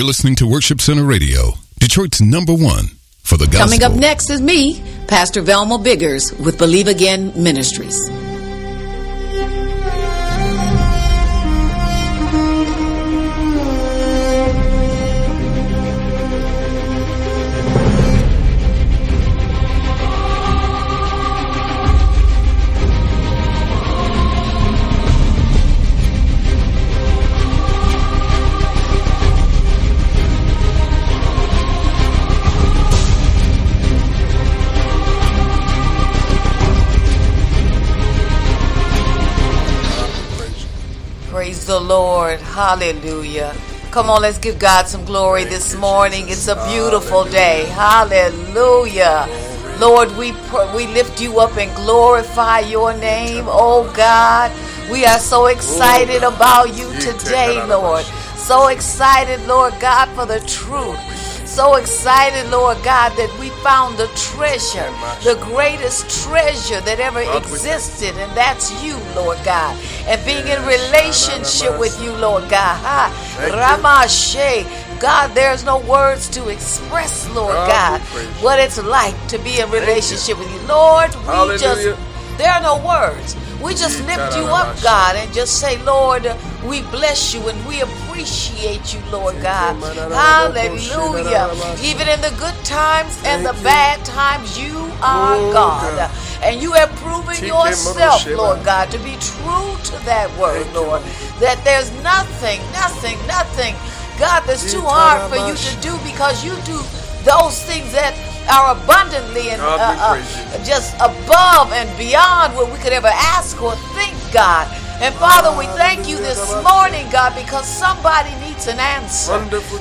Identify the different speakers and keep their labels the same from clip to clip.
Speaker 1: You're listening to Worship Center Radio, Detroit's number one for the gospel.
Speaker 2: Coming up next is me, Pastor Velma Biggers with Believe Again Ministries. Lord. Hallelujah. Come on, let's give God some glory this morning. It's a beautiful day. Hallelujah. Lord, we pr- we lift you up and glorify your name, oh God. We are so excited about you today, Lord. So excited, Lord God, for the truth. So excited, Lord God, that we found the treasure, the greatest treasure that ever existed, and that's you, Lord God. And being in relationship with you, Lord God. Ha. Ramashe. God, there's no words to express, Lord God, what it's like to be in relationship with you. Lord, we just there are no words. We just lift you up, God, and just say, Lord, we bless you and we appreciate you, Lord God. Hallelujah. Even in the good times and the bad times, you are
Speaker 3: Oh,
Speaker 2: God. And you have proven yourself, Lord God, to be true to that word,
Speaker 3: Thank you,
Speaker 2: Lord.
Speaker 3: Lord.
Speaker 2: That there's nothing, nothing, nothing, God, that's too hard for you to do because you do those things that are abundantly and uh, uh, just above and beyond what we could ever ask or think, God. And Father, we thank you this morning, God, because somebody needs an answer.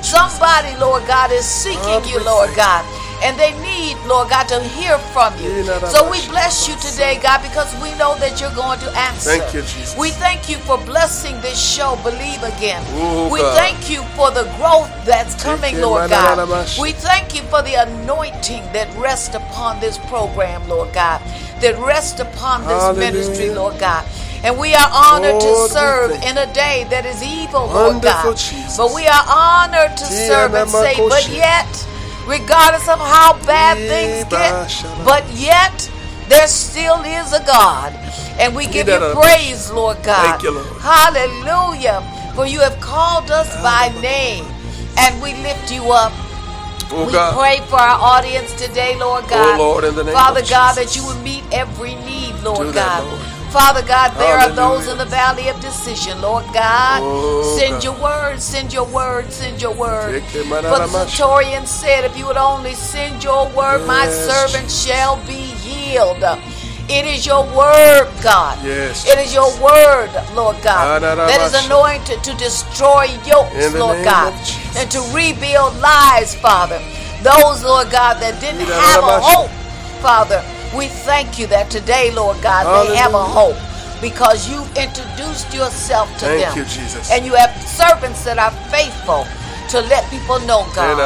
Speaker 2: Somebody, Lord God, is seeking you, Lord God. And they need, Lord God, to hear from you. So we bless you today, God, because we know that you're going to answer.
Speaker 3: Thank you, Jesus.
Speaker 2: We thank you for blessing this show, Believe Again.
Speaker 3: Oh,
Speaker 2: we
Speaker 3: God.
Speaker 2: thank you for the growth that's coming,
Speaker 3: you,
Speaker 2: Lord God. We thank you for the anointing that rests upon this program, Lord God, that rests upon this
Speaker 3: Hallelujah.
Speaker 2: ministry, Lord God. And we are honored
Speaker 3: Lord,
Speaker 2: to serve in a day that is evil, Lord
Speaker 3: Wonderful
Speaker 2: God.
Speaker 3: Jesus.
Speaker 2: But we are honored to
Speaker 3: Tia
Speaker 2: serve and say, but yet, regardless of how bad things get, but yet there still is a God. And we give you praise, Lord God.
Speaker 3: You, Lord.
Speaker 2: Hallelujah. For you have called us ah, by name and we lift you up.
Speaker 3: Oh,
Speaker 2: we
Speaker 3: God.
Speaker 2: pray for our audience today, Lord oh, God.
Speaker 3: Lord, in the name
Speaker 2: Father God,
Speaker 3: Jesus.
Speaker 2: that you would meet every need, Lord
Speaker 3: Do that,
Speaker 2: God.
Speaker 3: Lord.
Speaker 2: Father God, there are those in the valley of decision, Lord God.
Speaker 3: Oh,
Speaker 2: send
Speaker 3: God.
Speaker 2: your word, send your word, send your word. For the Centurion said, if you would only send your word, my servant shall be healed. It is your word, God.
Speaker 3: Yes,
Speaker 2: It is your word, Lord God, that is anointed to destroy yokes, Lord God, and to rebuild lives, Father. Those, Lord God, that didn't have a hope, Father, we thank you that today, Lord God, they have a hope because you've introduced yourself to
Speaker 3: Thank
Speaker 2: them.
Speaker 3: you, Jesus.
Speaker 2: And you have servants that are faithful to let people know, God.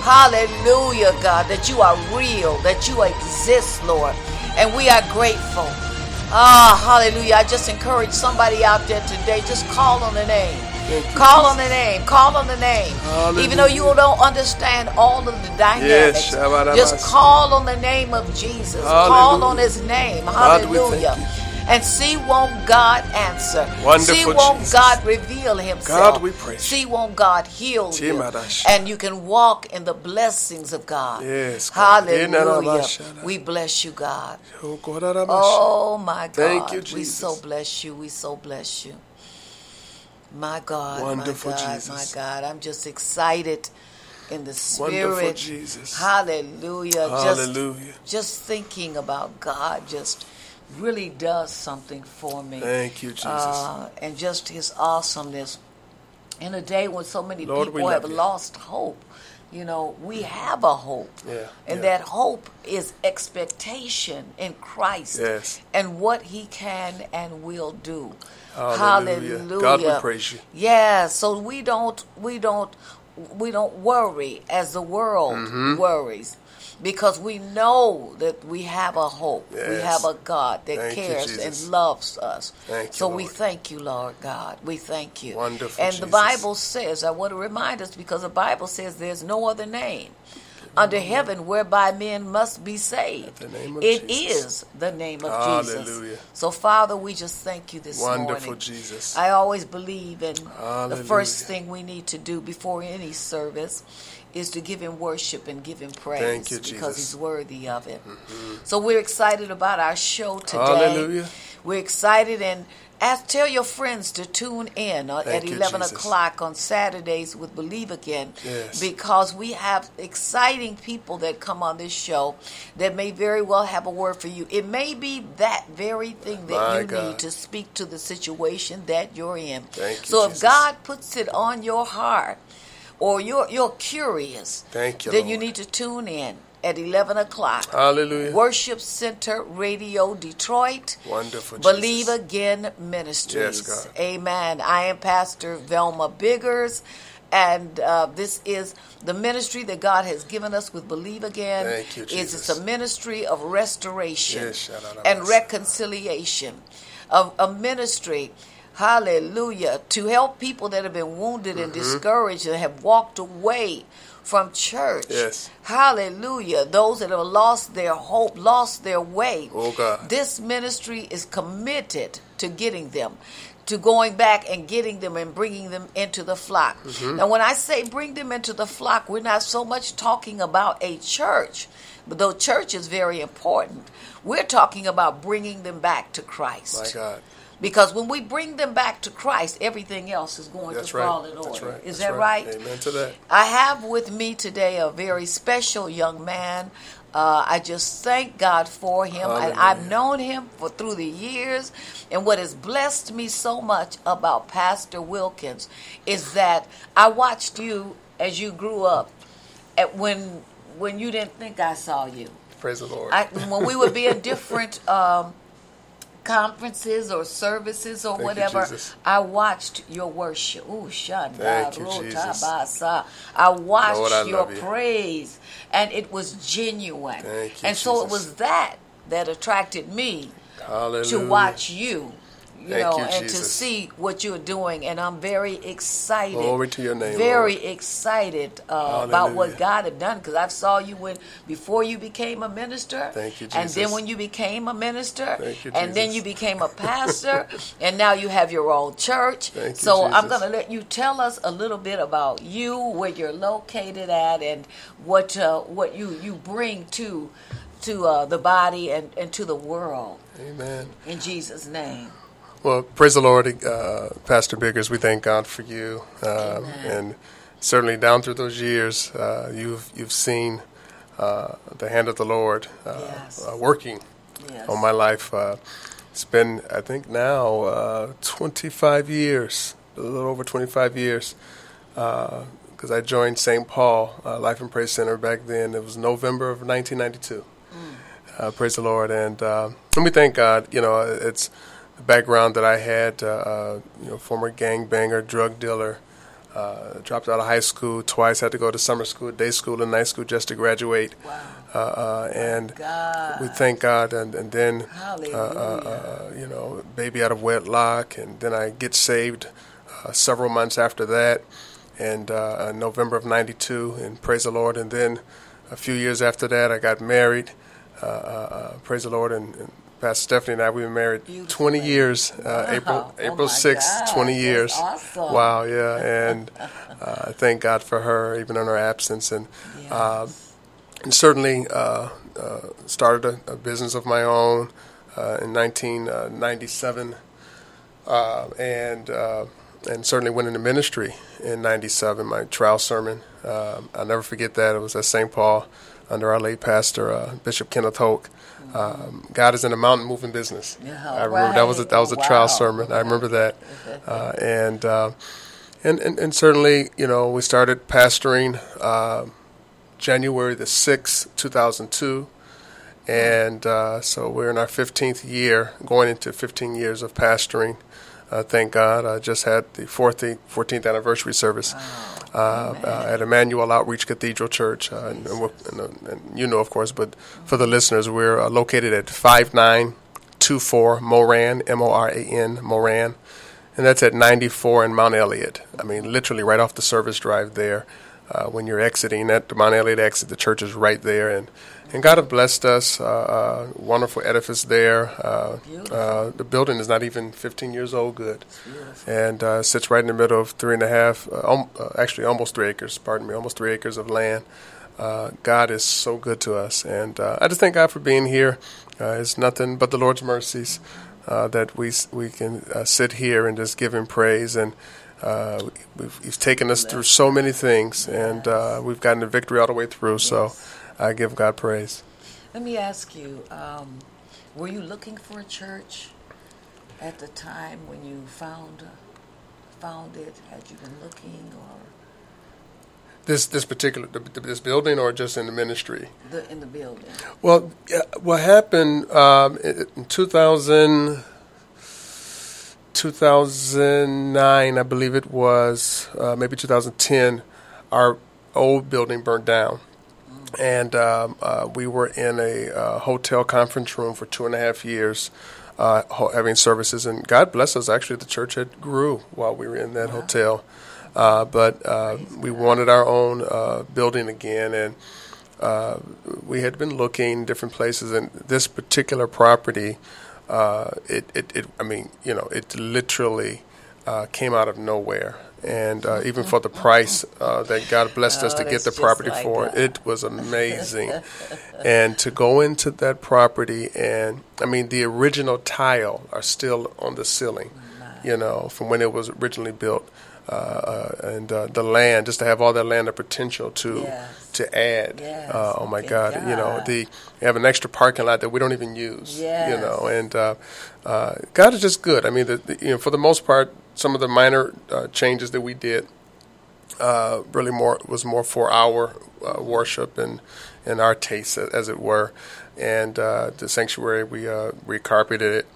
Speaker 2: Hallelujah, God, that you are real, that you exist, Lord. And we are grateful. Ah, hallelujah. I just encourage somebody out there today, just call on the name. Call on the name. Call on the name. Even though you don't understand all of the dynamics,
Speaker 3: Yes,
Speaker 2: just call on the name of Jesus. Call on his name.
Speaker 3: God, we thank
Speaker 2: Hallelujah. And see won't God answer.
Speaker 3: Wonderful
Speaker 2: see won't
Speaker 3: Jesus.
Speaker 2: God reveal himself.
Speaker 3: God, we praise
Speaker 2: See won't God heal you. And you can walk in the blessings of God.
Speaker 3: Yes, God.
Speaker 2: Hallelujah. We bless you, God.
Speaker 3: Oh, God, Ida Mashi.
Speaker 2: Oh my God.
Speaker 3: Thank you, Jesus.
Speaker 2: We so bless you. We so bless you. My God.
Speaker 3: Wonderful
Speaker 2: my God,
Speaker 3: Jesus.
Speaker 2: My God. I'm just excited in the spirit.
Speaker 3: Wonderful Jesus.
Speaker 2: Hallelujah.
Speaker 3: Hallelujah.
Speaker 2: Just, just thinking about God just really does something for me.
Speaker 3: Thank you, Jesus.
Speaker 2: Uh, and just his awesomeness. In a day when so many
Speaker 3: Lord,
Speaker 2: people have
Speaker 3: you.
Speaker 2: lost hope, you know, we have a hope.
Speaker 3: Yeah,
Speaker 2: And
Speaker 3: yeah.
Speaker 2: that hope is expectation in Christ
Speaker 3: Yes.
Speaker 2: and what he can and will do.
Speaker 3: Hallelujah. God, we praise you.
Speaker 2: Yeah, so we don't we don't we don't worry as the world
Speaker 3: Mm-hmm.
Speaker 2: worries because we know that we have a hope. We have a God that
Speaker 3: Thank
Speaker 2: cares
Speaker 3: Jesus.
Speaker 2: and loves us.
Speaker 3: Thank you,
Speaker 2: so we thank you, Lord God. We thank you.
Speaker 3: Wonderful,
Speaker 2: And the Bible says, I want to remind us because the Bible says there's no other name under heaven whereby men must be saved.
Speaker 3: It is the name of
Speaker 2: It
Speaker 3: Jesus.
Speaker 2: is the name of
Speaker 3: Hallelujah.
Speaker 2: Jesus. So, Father, we just thank you this
Speaker 3: Wonderful
Speaker 2: morning.
Speaker 3: Jesus.
Speaker 2: I always believe in the first thing we need to do before any service is to give him worship and give him praise
Speaker 3: you,
Speaker 2: because.
Speaker 3: Mm-hmm.
Speaker 2: he's worthy of it. So we're excited about our show today.
Speaker 3: Hallelujah.
Speaker 2: We're excited and ask tell your friends to tune in uh, at
Speaker 3: Thank you,
Speaker 2: 11
Speaker 3: Jesus.
Speaker 2: o'clock on Saturdays with Believe Again
Speaker 3: Yes.
Speaker 2: because we have exciting people that come on this show that may very well have a word for you. It may be that very thing that
Speaker 3: My
Speaker 2: you
Speaker 3: God.
Speaker 2: need to speak to the situation that you're in.
Speaker 3: Thank you,
Speaker 2: so if
Speaker 3: Jesus.
Speaker 2: God puts it on your heart or you're you're curious,
Speaker 3: Thank you,
Speaker 2: then you need to tune in at 11 o'clock.
Speaker 3: Hallelujah.
Speaker 2: Worship Center Radio Detroit.
Speaker 3: Wonderful
Speaker 2: Believe
Speaker 3: Jesus.
Speaker 2: Again Ministries.
Speaker 3: Yes, God.
Speaker 2: Amen. I am Pastor Velma Biggers, and uh, this is the ministry that God has given us with Believe Again.
Speaker 3: Thank you,
Speaker 2: It's,
Speaker 3: Jesus.
Speaker 2: it's a ministry of restoration
Speaker 3: Yes,
Speaker 2: and reconciliation, of a ministry. Hallelujah. To help people that have been wounded and
Speaker 3: Mm-hmm.
Speaker 2: discouraged and have walked away from church.
Speaker 3: Yes.
Speaker 2: Hallelujah. Those that have lost their hope, lost their way.
Speaker 3: Oh, God.
Speaker 2: This ministry is committed to getting them, to going back and getting them and bringing them into the flock.
Speaker 3: Mm-hmm.
Speaker 2: Now, when I say bring them into the flock, we're not so much talking about a church, but though church is very important, we're talking about bringing them back to Christ.
Speaker 3: My God.
Speaker 2: Because when we bring them back to Christ, everything else is going
Speaker 3: That's
Speaker 2: to
Speaker 3: right.
Speaker 2: fall in order.
Speaker 3: Right.
Speaker 2: Is
Speaker 3: That's
Speaker 2: that right?
Speaker 3: Amen to that.
Speaker 2: I have with me today a very special young man. Uh, I just thank God for him. And I've known him for through the years. And what has blessed me so much about Pastor Wilkins is that I watched you as you grew up at when when you didn't think I saw you.
Speaker 3: Praise the Lord.
Speaker 2: I, when we would be in different um, conferences or services or
Speaker 3: Thank
Speaker 2: whatever,
Speaker 3: Jesus.
Speaker 2: I watched your worship. Ooh, Shanda,
Speaker 3: Jesus.
Speaker 2: I watched
Speaker 3: Lord, I
Speaker 2: your
Speaker 3: love you.
Speaker 2: praise, and it was genuine.
Speaker 3: You,
Speaker 2: and so it was that that attracted me
Speaker 3: Hallelujah.
Speaker 2: to watch you. You
Speaker 3: Thank
Speaker 2: know,
Speaker 3: you,
Speaker 2: and to see what you're doing, and I'm very excited.
Speaker 3: Glory to your name,
Speaker 2: Very
Speaker 3: Lord.
Speaker 2: excited uh, about what God had done because I saw you when before you became a minister.
Speaker 3: Thank you, Jesus.
Speaker 2: And then when you became a minister,
Speaker 3: Thank you, Jesus.
Speaker 2: and then you became a pastor, and now you have your own church.
Speaker 3: Thank you,
Speaker 2: so I'm going to let you tell us a little bit about you, where you're located at, and what uh, what you you bring to to uh, the body and, and to the world.
Speaker 3: Amen.
Speaker 2: In Jesus' name.
Speaker 3: Well, praise the Lord, uh, Pastor Biggers. We thank God for you, um, and certainly down through those years, uh, you've you've seen uh, the hand of the Lord uh,
Speaker 2: Yes.
Speaker 3: uh, working
Speaker 2: Yes.
Speaker 3: on my life. Uh, it's been, I think, now uh, 25 years, a little over 25 years, because I joined St. Paul uh, Life and Praise Center back then. It was November of 1992. Uh, praise the Lord, and uh, and we thank God. You know, it's background that I had. Uh, uh, you know, former gangbanger, drug dealer. Uh, dropped out of high school twice. Had to go to summer school, day school, and night school just to graduate.
Speaker 2: Wow.
Speaker 3: Uh, uh, and
Speaker 2: God.
Speaker 3: we thank God, and and then uh, uh, uh, you know, baby out of wedlock, and then I get saved uh, several months after that, and uh, in November of '92, and praise the Lord, and then a few years after that, I got married. Uh, uh, uh, praise the Lord, and, and Pastor Stephanie and I we were married
Speaker 2: Beautiful
Speaker 3: 20
Speaker 2: lady.
Speaker 3: years. Uh,
Speaker 2: Wow.
Speaker 3: April
Speaker 2: Oh
Speaker 3: April
Speaker 2: my
Speaker 3: 6th,
Speaker 2: God.
Speaker 3: 20
Speaker 2: That's
Speaker 3: years.
Speaker 2: awesome.
Speaker 3: Wow, yeah, and uh, thank God for her, even in her absence, and. Uh, and certainly uh, uh, started a, a business of my own uh, in 1997, uh, and uh, and certainly went into ministry in '97. My trial sermon, um, I'll never forget that. It was at St. Paul under our late pastor uh, Bishop Kenneth Hoke. Um, God is in a mountain moving business.
Speaker 2: Yeah,
Speaker 3: I remember that was a, that was a
Speaker 2: Wow.
Speaker 3: trial sermon. I remember that, uh, and, uh, and and and certainly you know we started pastoring. Uh, January the 6th, 2002. And uh, so we're in our 15th year, going into 15 years of pastoring uh, thank God. I just had the 14th, 14th anniversary service uh, uh, at Emmanuel Outreach Cathedral Church. Uh, and, and, and, and you know, of course, but for the listeners, we're uh, located at 5924 Moran, M O R A N, Moran. And that's at 94 in Mount Elliott. I mean, literally right off the service drive there. Uh, when you're exiting at the Mount Elliott exit, the church is right there. And, and God has blessed us. Uh, uh, wonderful edifice there. Uh, uh, the building is not even 15 years old, good. And sits right in the middle of three and a half, um, actually almost three acres, pardon me, almost three acres of land. God is so good to us. And I just thank God for being here. it's nothing but the Lord's mercies that we we can sit here and just give Him praise. And uh, we've, He's taken us through so many things, and uh, we've gotten the victory all the way through. So I give God praise.
Speaker 2: Let me ask you: um, Were you looking for a church at the time when you found found it? Had you been looking, or
Speaker 3: this this particular this building or just in the ministry?
Speaker 2: The, in the building.
Speaker 3: Well, what happened um, in 2000, 2009, I believe it was, uh, maybe 2010, our old building burned down. And um, uh, we were in a uh, hotel conference room for two and a half years, uh, having services. And God bless us, actually, the church had grew while we were in that hotel. Uh, but uh, we wanted our own uh, building again, and uh, we had been looking different places. And this particular property, uh, it, it, it, I mean, you know, it literally uh, came out of nowhere. And even for the price that God blessed us
Speaker 2: oh,
Speaker 3: to get the property
Speaker 2: like
Speaker 3: for,
Speaker 2: that.
Speaker 3: it was amazing. and to go into that property, and I mean, the original tile are still on the ceiling, you know, from when it was originally built uh, and uh, the land, just to have all that land, the potential to
Speaker 2: Yes.
Speaker 3: To add.
Speaker 2: Yes.
Speaker 3: Uh, oh my
Speaker 2: Thank
Speaker 3: God. You know,
Speaker 2: God.
Speaker 3: the we have an extra parking lot that we don't even use. You know, and uh, uh, God is just good. I mean, the, the, you know, for the most part, some of the minor uh, changes that we did uh, really more was more for our uh, worship and and our taste, as it were. And uh, the sanctuary, we uh, recarpeted it,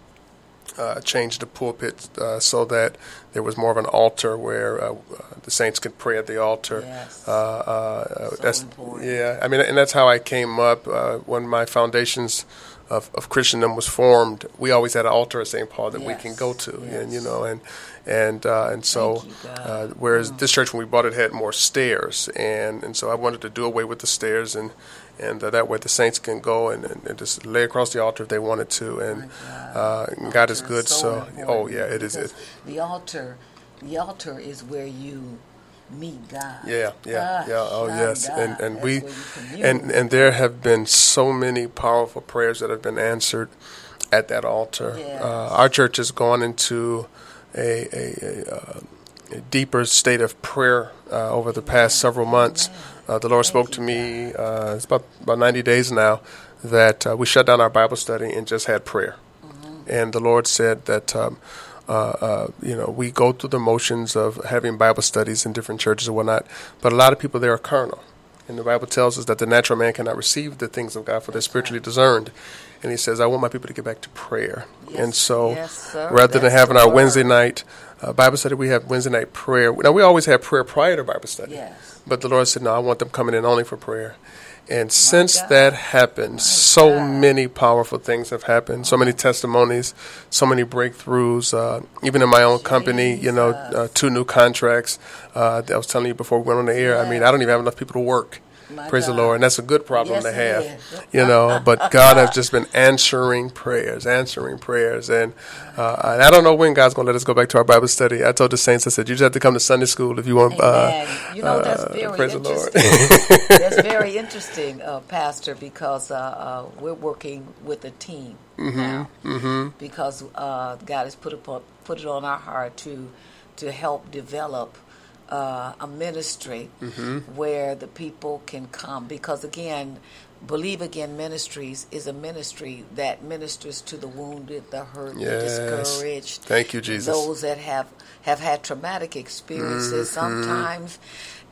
Speaker 3: uh, changed the pulpit uh, so that there was more of an altar where uh, the saints could pray at the altar.
Speaker 2: Yes.
Speaker 3: Uh, uh,
Speaker 2: So
Speaker 3: that's
Speaker 2: important.
Speaker 3: yeah. I mean, and that's how I came up uh, when my foundations. Of, of Christendom was formed. We always had an altar at St. Paul that we can go to, and you know, and and uh, and so,
Speaker 2: you,
Speaker 3: uh, whereas this church when we bought it had more stairs, and and so I wanted to do away with the stairs, and and uh, that way the saints can go and, and, and just lay across the altar if they wanted to, and uh, God is good. So,
Speaker 2: important
Speaker 3: oh yeah, it is. It,
Speaker 2: The altar, the altar is where you meet God.
Speaker 3: Yeah, yeah,
Speaker 2: Gosh,
Speaker 3: yeah. Oh, yes,
Speaker 2: God,
Speaker 3: and and
Speaker 2: that's
Speaker 3: we,
Speaker 2: where you commune.
Speaker 3: and and there have been so many powerful prayers that have been answered at that altar.
Speaker 2: Yes.
Speaker 3: Uh, our church has gone into a a, a, uh, a deeper state of prayer uh, over the past several months. Uh, the Lord spoke to me. Uh, it's about about ninety days now that uh, we shut down our Bible study and just had prayer. And the Lord said that. Um, uh, uh, you know, we go through the motions of having Bible studies in different churches and whatnot, but a lot of people there are carnal. And the Bible tells us that the natural man cannot receive the things of God, for they're spiritually discerned. And He says, I want my people to get back to prayer.
Speaker 2: Yes,
Speaker 3: and so,
Speaker 2: yes,
Speaker 3: rather than having our. Wednesday night uh, Bible study, we have Wednesday night prayer. Now, we always have prayer prior to Bible study.
Speaker 2: Yes.
Speaker 3: But the Lord said, No, I want them coming in only for prayer. And since
Speaker 2: God.
Speaker 3: that happened, so
Speaker 2: God.
Speaker 3: many powerful things have happened. So many testimonies, so many breakthroughs. Uh, even in my own company, you know, uh, two new contracts. Uh, I was telling you before we went on the air. I mean, I don't even have enough people to work.
Speaker 2: My
Speaker 3: Praise the Lord, and that's a good problem
Speaker 2: Yes,
Speaker 3: to have, you know. But God has just been answering prayers, answering prayers, and, uh, and I don't know when God's going to let us go back to our Bible study. I told the saints, I said, you just have to come to Sunday school if you want. Uh,
Speaker 2: You know, that's
Speaker 3: uh,
Speaker 2: very
Speaker 3: praise the Lord.
Speaker 2: interesting. that's very interesting, uh, Pastor, because uh, uh, we're working with a team
Speaker 3: Mm-hmm.
Speaker 2: now. Because uh, God has put upon, put it on our heart to to help develop uh, a ministry
Speaker 3: Mm-hmm.
Speaker 2: where the people can come. Because again, Believe Again Ministries is a ministry that ministers to the wounded, the hurt, the discouraged.
Speaker 3: Thank you, Jesus.
Speaker 2: Those that have have had traumatic experiences
Speaker 3: Mm-hmm.
Speaker 2: sometimes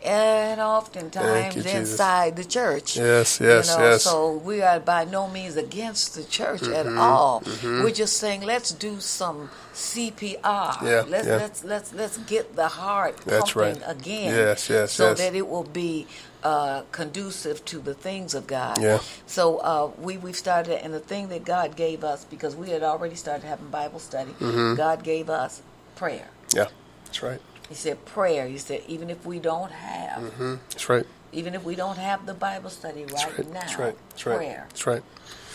Speaker 2: and oftentimes
Speaker 3: you, Jesus.
Speaker 2: inside the church.
Speaker 3: Yes, yes,
Speaker 2: you know,
Speaker 3: yes.
Speaker 2: So we are by no means against the church at
Speaker 3: Mm-hmm,
Speaker 2: all. We're just saying let's do some CPR.
Speaker 3: Yeah,
Speaker 2: let's
Speaker 3: yeah.
Speaker 2: let's let's let's get the heart
Speaker 3: That's
Speaker 2: pumping
Speaker 3: right.
Speaker 2: again.
Speaker 3: Yes, yes,
Speaker 2: so
Speaker 3: yes.
Speaker 2: that it will be uh, conducive to the things of God.
Speaker 3: Yeah.
Speaker 2: So uh, we we've started, and the thing that God gave us because we had already started having Bible study.
Speaker 3: Mm-hmm.
Speaker 2: God gave us prayer.
Speaker 3: Yeah, that's right.
Speaker 2: He said prayer. He said even if we don't have,
Speaker 3: hmm That's right.
Speaker 2: even if we don't have the Bible study right,
Speaker 3: That's right.
Speaker 2: now,
Speaker 3: That's right. That's right.
Speaker 2: prayer.
Speaker 3: That's right.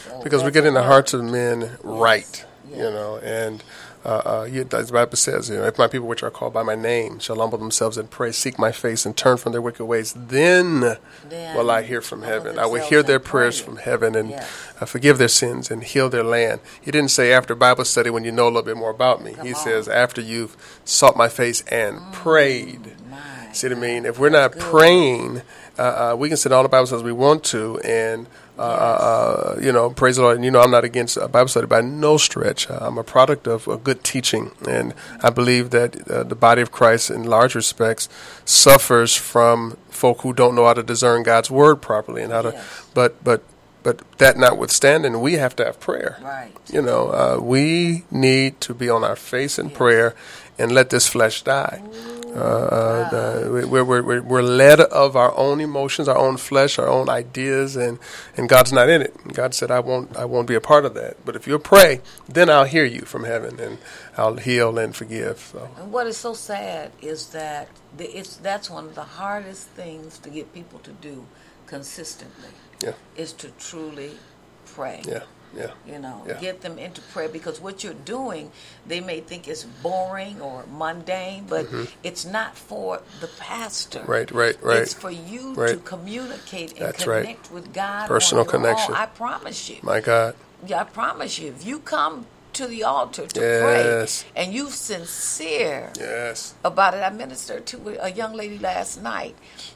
Speaker 2: So
Speaker 3: Because we're
Speaker 2: that's
Speaker 3: getting the hearts of men right,
Speaker 2: yes.
Speaker 3: you know, and uh, uh, as the Bible says, you know, if my people which are called by my name shall humble themselves and pray, seek my face, and turn from their wicked ways, then,
Speaker 2: Then
Speaker 3: will I hear from heaven. I will hear their prayers
Speaker 2: pray.
Speaker 3: from heaven and
Speaker 2: Yes.
Speaker 3: uh, forgive their sins and heal their land. He didn't say after Bible study when you know a little bit more about me.
Speaker 2: Come
Speaker 3: he
Speaker 2: on.
Speaker 3: says after you've sought my face and prayed.
Speaker 2: My
Speaker 3: See what I mean? If we're not
Speaker 2: Good.
Speaker 3: praying, uh, uh, we can sit all the Bible studies we want to, and uh, uh, you know, praise the Lord. And you know, I'm not against uh, Bible study by no stretch. Uh, I'm a product of uh, good teaching, and I believe that uh, the body of Christ, in large respects, suffers from folk who don't know how to discern God's word properly and how to.
Speaker 2: Yes.
Speaker 3: But but but that notwithstanding, we have to have prayer.
Speaker 2: Right.
Speaker 3: You know, uh, we need to be on our face in prayer and let this flesh die. Uh, uh, the, we're, we're, we're, we're led of our own emotions, our own flesh, our own ideas, and, and God's not in it. God said, I won't, I won't be a part of that. But if you'll pray, then I'll hear you from heaven and I'll heal and forgive. So,
Speaker 2: And what is so sad is that the, it's that's one of the hardest things to get people to do consistently
Speaker 3: yeah,
Speaker 2: is to truly pray.
Speaker 3: yeah, yeah.
Speaker 2: You know,
Speaker 3: Yeah.
Speaker 2: get them into prayer because what you're doing, they may think is boring or mundane, but it's not for the pastor.
Speaker 3: Mm-hmm. Right, right, right.
Speaker 2: It's for you to communicate and
Speaker 3: That's right.
Speaker 2: connect with God.
Speaker 3: Personal
Speaker 2: on your own.
Speaker 3: connection.
Speaker 2: I promise you.
Speaker 3: My God.
Speaker 2: Yeah, I promise you. If you come to the altar to
Speaker 3: Yes.
Speaker 2: pray and you're sincere
Speaker 3: Yes.
Speaker 2: about it. I ministered to a young lady last night,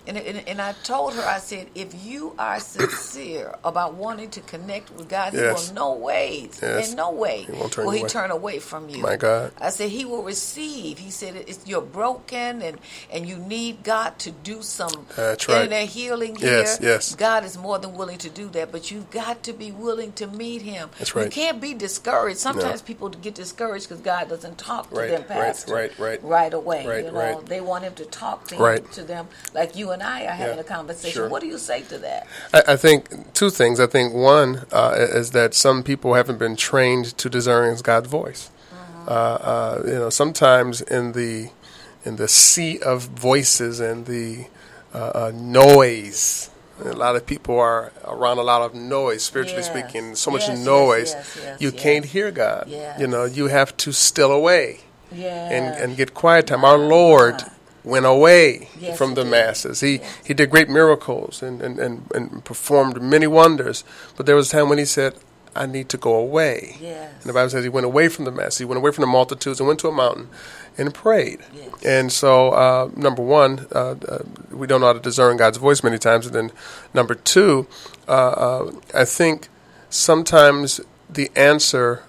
Speaker 2: and, and, and I told her, I said, if you are sincere about wanting to connect with God,
Speaker 3: Yes.
Speaker 2: He will no ways,
Speaker 3: Yes.
Speaker 2: in no way
Speaker 3: He
Speaker 2: will He turn away from you.
Speaker 3: My God.
Speaker 2: I said He will receive. He said it's you're broken and and you need God to do some
Speaker 3: That's right.
Speaker 2: internet healing here.
Speaker 3: Yes, yes.
Speaker 2: God is more than willing to do that, but you've got to be willing to meet Him.
Speaker 3: That's right.
Speaker 2: You can't be discouraged. Sometimes people get discouraged because God doesn't talk to
Speaker 3: Right,
Speaker 2: them
Speaker 3: right,
Speaker 2: pastor
Speaker 3: right, right.
Speaker 2: right right away.
Speaker 3: Right,
Speaker 2: you know,
Speaker 3: right.
Speaker 2: they want Him to talk to, him, to them like you and I are having
Speaker 3: Yeah,
Speaker 2: a conversation.
Speaker 3: sure.
Speaker 2: What do you say to that?
Speaker 3: I, I think two things. I think one uh, is that some people haven't been trained to discern God's voice. Uh, uh, you know, sometimes in the in the sea of voices and the uh, uh, noise, a lot of people are around a lot of noise, spiritually
Speaker 2: Yes.
Speaker 3: speaking. So much
Speaker 2: Yes,
Speaker 3: noise,
Speaker 2: yes,
Speaker 3: you can't hear God. You know, you have to still away
Speaker 2: Yeah.
Speaker 3: and, and get quiet time. Our Lord went away
Speaker 2: Yes,
Speaker 3: from the masses. He
Speaker 2: Yes.
Speaker 3: he did great miracles and, and, and, and performed many wonders. But there was a time when he said, I need to go away.
Speaker 2: Yes.
Speaker 3: And the Bible says he went away from the masses. He went away from the multitudes and went to a mountain and prayed. And so, uh, number one, uh, uh, we don't know how to discern God's voice many times. And then, number two, uh, uh, I think sometimes the answer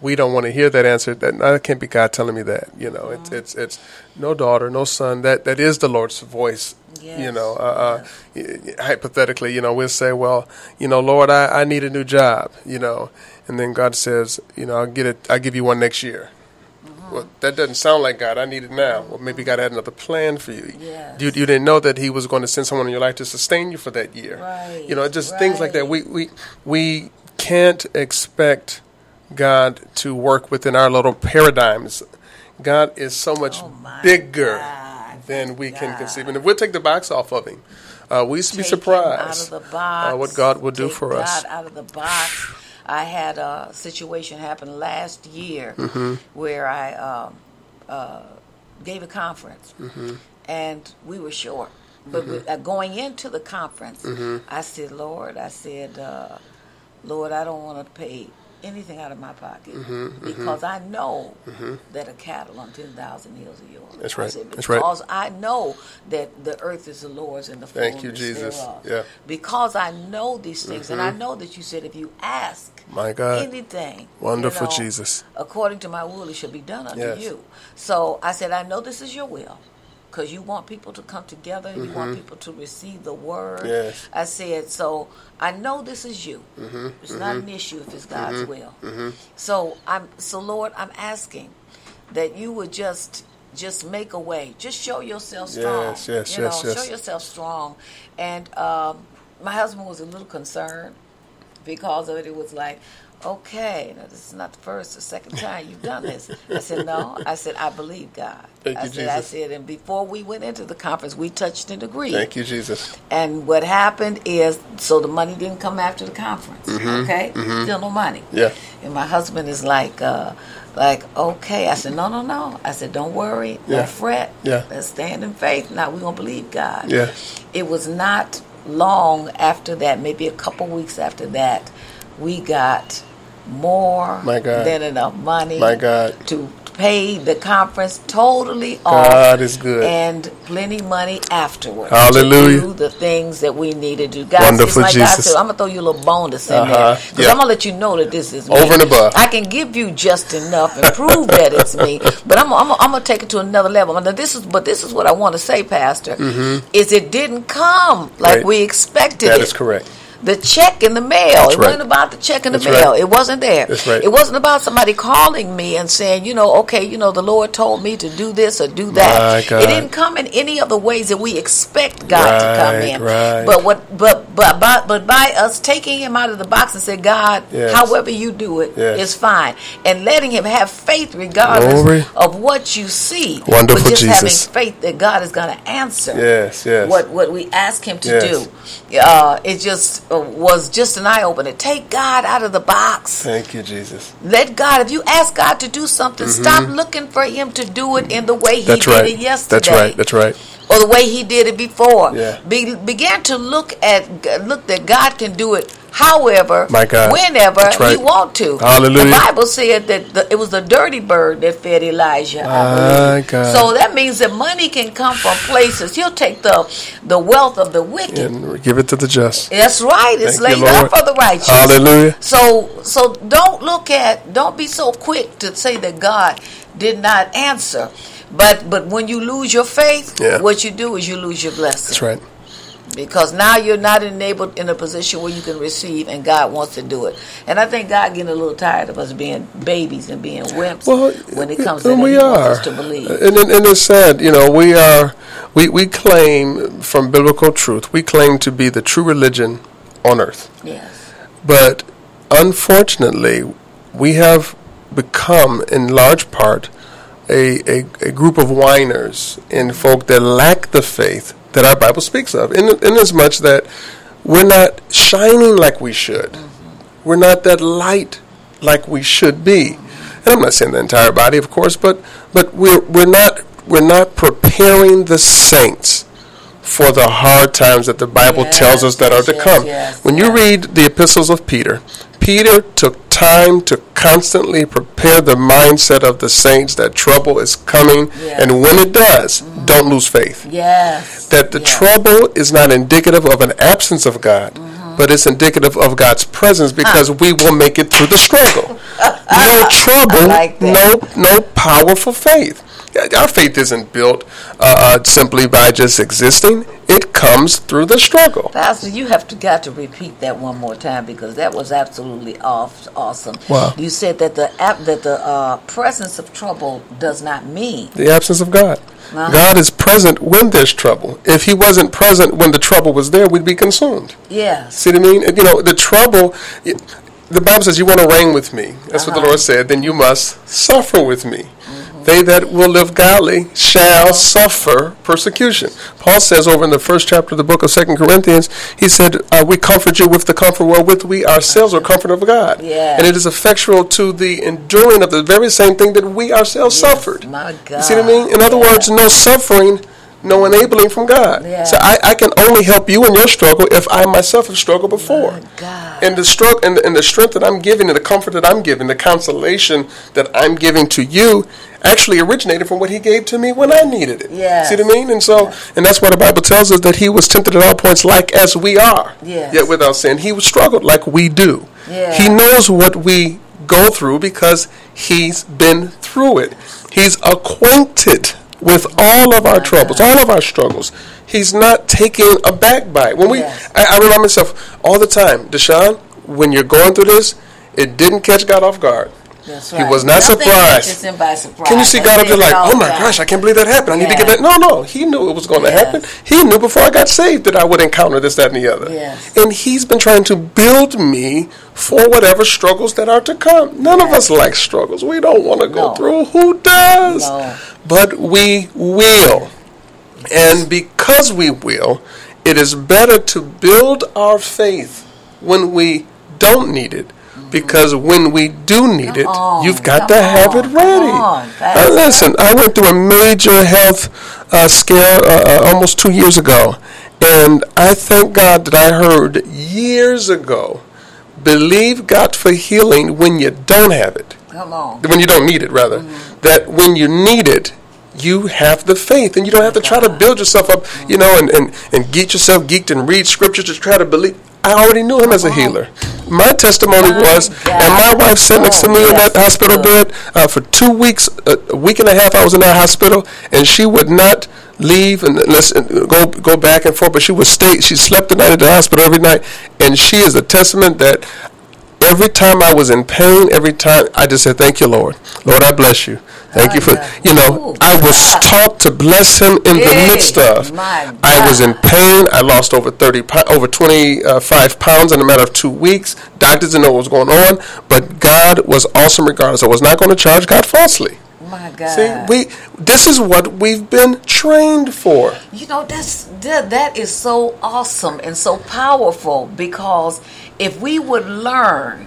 Speaker 3: we don't want to hear that answer. That, that can't be God telling me that. You know, it's it's it's no daughter, no son. That that is the Lord's voice. You know, uh, uh, y- y- hypothetically, you know, we'll say, well, you know, Lord, I, I need a new job. You know, and then God says, you know, I'll get it. I'll give you one next year.
Speaker 2: Mm-hmm.
Speaker 3: Well, that doesn't sound like God. I need it now. Well, maybe God had another plan for you.
Speaker 2: Yes.
Speaker 3: You, you didn't know that He was going to send someone in your life to sustain you for that year.
Speaker 2: Right,
Speaker 3: You know, just things like that. We we we can't expect God to work within our little paradigms. God is so much
Speaker 2: Oh,
Speaker 3: bigger
Speaker 2: God,
Speaker 3: than we can conceive. And if we'll take the box off of Him, uh, we used to be surprised
Speaker 2: the box,
Speaker 3: uh, what God will do for
Speaker 2: God
Speaker 3: us.
Speaker 2: out of the box. I had a situation happen last year
Speaker 3: Mm-hmm.
Speaker 2: where I um, uh, gave a conference,
Speaker 3: Mm-hmm.
Speaker 2: and we were short. But with, uh, going into the conference,
Speaker 3: Mm-hmm.
Speaker 2: I said, "Lord, I said, uh, Lord, I don't want to pay." Anything out of my pocket
Speaker 3: Mm-hmm,
Speaker 2: because I know that a cattle on ten thousand hills are yours.
Speaker 3: That's right,
Speaker 2: said,
Speaker 3: that's right.
Speaker 2: Because I know that the earth is the Lord's and the
Speaker 3: Thank you,
Speaker 2: fullness
Speaker 3: Jesus.
Speaker 2: thereof.
Speaker 3: Yeah.
Speaker 2: Because I know these things, and I know that you said if you ask
Speaker 3: Mm-hmm. My God.
Speaker 2: anything,
Speaker 3: Wonderful
Speaker 2: you know,
Speaker 3: Jesus.
Speaker 2: according to my will, it shall be done unto
Speaker 3: Yes.
Speaker 2: you. So I said, I know this is your will. Because you want people to come together. You want people to receive the word.
Speaker 3: Yes.
Speaker 2: I said, so I know this is you.
Speaker 3: Mm-hmm.
Speaker 2: It's not an issue if it's God's will. So I'm so Lord, I'm asking that you would just just make a way. Just show yourself strong.
Speaker 3: Yes, yes,
Speaker 2: you
Speaker 3: yes,
Speaker 2: know,
Speaker 3: yes.
Speaker 2: show yourself strong. And um, my husband was a little concerned because of it. It was like, okay, now this is not the first or second time you've done this. I said, no. I said, I believe God.
Speaker 3: Thank
Speaker 2: I
Speaker 3: you,
Speaker 2: said, I
Speaker 3: Jesus.
Speaker 2: said, and before we went into the conference, we touched and agreed.
Speaker 3: Thank you, Jesus.
Speaker 2: And what happened is, so the money didn't come after the conference. Okay, still no money.
Speaker 3: Mm-hmm. Yeah.
Speaker 2: And my husband is like, uh, like, okay. I said, no, no, no. I said, don't worry,
Speaker 3: Yeah.
Speaker 2: don't fret.
Speaker 3: Yeah.
Speaker 2: Let's stand in faith. Now we're gonna believe God.
Speaker 3: Yeah.
Speaker 2: It was not long after that, maybe a couple weeks after that, we got more than enough money.
Speaker 3: My God.
Speaker 2: To pay the conference totally off
Speaker 3: God is good.
Speaker 2: and plenty money afterwards.
Speaker 3: Hallelujah.
Speaker 2: To do the things that we need to do. God,
Speaker 3: Wonderful
Speaker 2: like God
Speaker 3: Jesus.
Speaker 2: said, I'm gonna throw you a little bonus in
Speaker 3: Uh-huh.
Speaker 2: there because
Speaker 3: Yeah.
Speaker 2: I'm gonna let you know that this is me.
Speaker 3: Over and above.
Speaker 2: I can give you just enough and prove that it's me, but I'm, I'm, I'm gonna take it to another level. Now, this is, but this is what I want to say, Pastor. Is it didn't come like
Speaker 3: Mm-hmm. Right.
Speaker 2: we expected
Speaker 3: That
Speaker 2: it.
Speaker 3: is correct.
Speaker 2: The check in the mail.
Speaker 3: That's
Speaker 2: it
Speaker 3: right.
Speaker 2: wasn't about the check in the
Speaker 3: That's
Speaker 2: mail.
Speaker 3: right.
Speaker 2: It wasn't there.
Speaker 3: Right.
Speaker 2: It wasn't about somebody calling me and saying, you know, okay, you know, the Lord told me to do this or do that. It didn't come in any of the ways that we expect God to come in. But what but but by, but by us taking him out of the box and say, God,
Speaker 3: Yes.
Speaker 2: however you do it is
Speaker 3: Yes.
Speaker 2: fine. And letting him have faith regardless
Speaker 3: Glory.
Speaker 2: of what you see.
Speaker 3: Wonderful
Speaker 2: but just
Speaker 3: Jesus.
Speaker 2: having faith that God is gonna answer
Speaker 3: Yes, yes.
Speaker 2: what what we ask him to
Speaker 3: Yes.
Speaker 2: do. Uh, it just uh, was just an eye opener. Take God out of the box.
Speaker 3: Thank you, Jesus.
Speaker 2: Let God. If you ask God to do something, stop looking for Him to do it in the way He
Speaker 3: Mm-hmm. That's
Speaker 2: did
Speaker 3: right.
Speaker 2: it yesterday,
Speaker 3: That's right. That's right.
Speaker 2: Or the way He did it before.
Speaker 3: Yeah.
Speaker 2: Be, began to look at look that God can do it. However, whenever
Speaker 3: right.
Speaker 2: He want to.
Speaker 3: Hallelujah.
Speaker 2: The Bible said that the, it was the dirty bird that fed Elijah.
Speaker 3: My. God.
Speaker 2: So that means that money can come from places. He'll take the the wealth of the wicked.
Speaker 3: And give it to the just.
Speaker 2: That's right. It's
Speaker 3: Thank
Speaker 2: laid up for the righteous.
Speaker 3: Hallelujah.
Speaker 2: So so don't look at don't be so quick to say that God did not answer. But but when you lose your faith,
Speaker 3: Yeah.
Speaker 2: what you do is you lose your blessing.
Speaker 3: That's right.
Speaker 2: Because now you're not enabled in a position where you can receive and God wants to do it. And I think God getting a little tired of us being babies and being wimps
Speaker 3: Well,
Speaker 2: when it comes to
Speaker 3: we are.
Speaker 2: wants us to believe.
Speaker 3: And, and, and it's sad, you know, we are, we, we claim from biblical truth, we claim to be the true religion on earth.
Speaker 2: yes.
Speaker 3: But unfortunately, we have become, in large part, a, a, a group of whiners and folk that lack the faith that our Bible speaks of, in, in as much that we're not shining like we should. Mm-hmm. We're not that light like we should be. Mm-hmm. And I'm not saying the entire body, of course, but but we're we're not we're not preparing the saints for the hard times that the Bible
Speaker 2: Yes,
Speaker 3: tells us that are to
Speaker 2: yes,
Speaker 3: come.
Speaker 2: yes,
Speaker 3: when you read the epistles of Peter, Peter took time to constantly prepare the mindset of the saints that trouble is coming,
Speaker 2: Yes.
Speaker 3: and when it does, don't lose faith
Speaker 2: Yes.
Speaker 3: that the
Speaker 2: Yes.
Speaker 3: trouble is not indicative of an absence of God,
Speaker 2: Mm-hmm.
Speaker 3: but it's indicative of God's presence because we will make it through the struggle. no trouble,
Speaker 2: like
Speaker 3: no no powerful faith. Our faith isn't built uh, uh, simply by just existing. It comes through the struggle.
Speaker 2: Pastor, you have to got to repeat that one more time because that was absolutely off, awesome.
Speaker 3: Wow.
Speaker 2: You said that the that the uh, presence of trouble does not mean
Speaker 3: The absence of God.
Speaker 2: Uh-huh.
Speaker 3: God is present when there's trouble. If He wasn't present when the trouble was there, we'd be consumed.
Speaker 2: yes.
Speaker 3: See what I mean? You know, the trouble. it- The Bible says, "You want to reign with me." That's what the
Speaker 2: Uh-huh.
Speaker 3: Lord said. Then you must suffer with me. They that will live godly shall suffer persecution. Paul says over in the first chapter of the book of Second Corinthians, he said, uh, "We comfort you with the comfort wherewith we ourselves are comfort of God."
Speaker 2: Yeah.
Speaker 3: And it is effectual to the enduring of the very same thing that we ourselves
Speaker 2: Yes,
Speaker 3: suffered.
Speaker 2: my
Speaker 3: You see what I mean? In other
Speaker 2: Yeah.
Speaker 3: words, no suffering, no enabling from God.
Speaker 2: Yeah.
Speaker 3: So I, I can only help you in your struggle if I myself have struggled before.
Speaker 2: God.
Speaker 3: And the struggle and and the strength that I'm giving and the comfort that I'm giving, the consolation that I'm giving to you actually originated from what he gave to me when I needed it.
Speaker 2: Yes.
Speaker 3: See what I mean? And so and that's why the Bible tells us that he was tempted at all points like as we are.
Speaker 2: Yes.
Speaker 3: Yet without sin. He was struggled like we do.
Speaker 2: Yeah.
Speaker 3: He knows what we go through because he's been through it. He's acquainted with all of our troubles, uh-huh. all of our struggles. He's not taking a backbite. When we,
Speaker 2: Yes.
Speaker 3: I, I remind myself all the time, Deshaun, when you're going through this, it didn't catch God off guard.
Speaker 2: That's
Speaker 3: He was not
Speaker 2: Nothing
Speaker 3: surprised.
Speaker 2: surprise.
Speaker 3: Can you see
Speaker 2: That's
Speaker 3: God up there like, oh my gosh, I can't believe that happened. I need to get
Speaker 2: Yes.
Speaker 3: that. No, no, he knew it was going to
Speaker 2: Yes.
Speaker 3: happen. He knew before I got saved that I would encounter this, that, and the other.
Speaker 2: Yes.
Speaker 3: And he's been trying to build me for whatever struggles that are to come. None of us like struggles. We don't want to go
Speaker 2: No.
Speaker 3: through. Who does?
Speaker 2: No.
Speaker 3: But we will. And because we will, it is better to build our faith when we don't need it. Because when we do need it, you've got to have it ready. listen, I went through a major health uh, scare uh, uh, almost two years ago, and I thank God that I heard years ago, believe God for healing when you don't have it.
Speaker 2: Come on.
Speaker 3: when you don't need it rather. That when you need it you have the faith. And you don't have to try to build yourself up you know and, and, and get yourself geeked and read scripture to try to believe i already knew him as a healer my testimony was and my wife sat next to me in that
Speaker 2: Oh,
Speaker 3: hospital bed uh, for two weeks uh, a week and a half i was in that hospital and she would not leave and let's go go back and forth but she would stay she slept the night at the hospital every night and she is a testament that every time I was in pain, every time I just said, "Thank you, Lord. Lord, I bless you. Thank you for you know." I was taught to bless Him in the midst of. I was in pain. I lost over thirty, over twenty-five pounds in a matter of two weeks. Doctors didn't know what was going on, but God was awesome. Regardless, I was not going to charge God falsely.
Speaker 2: My God.
Speaker 3: See, we this is what we've been trained for.
Speaker 2: You know that's that, that is so awesome and so powerful because if we would learn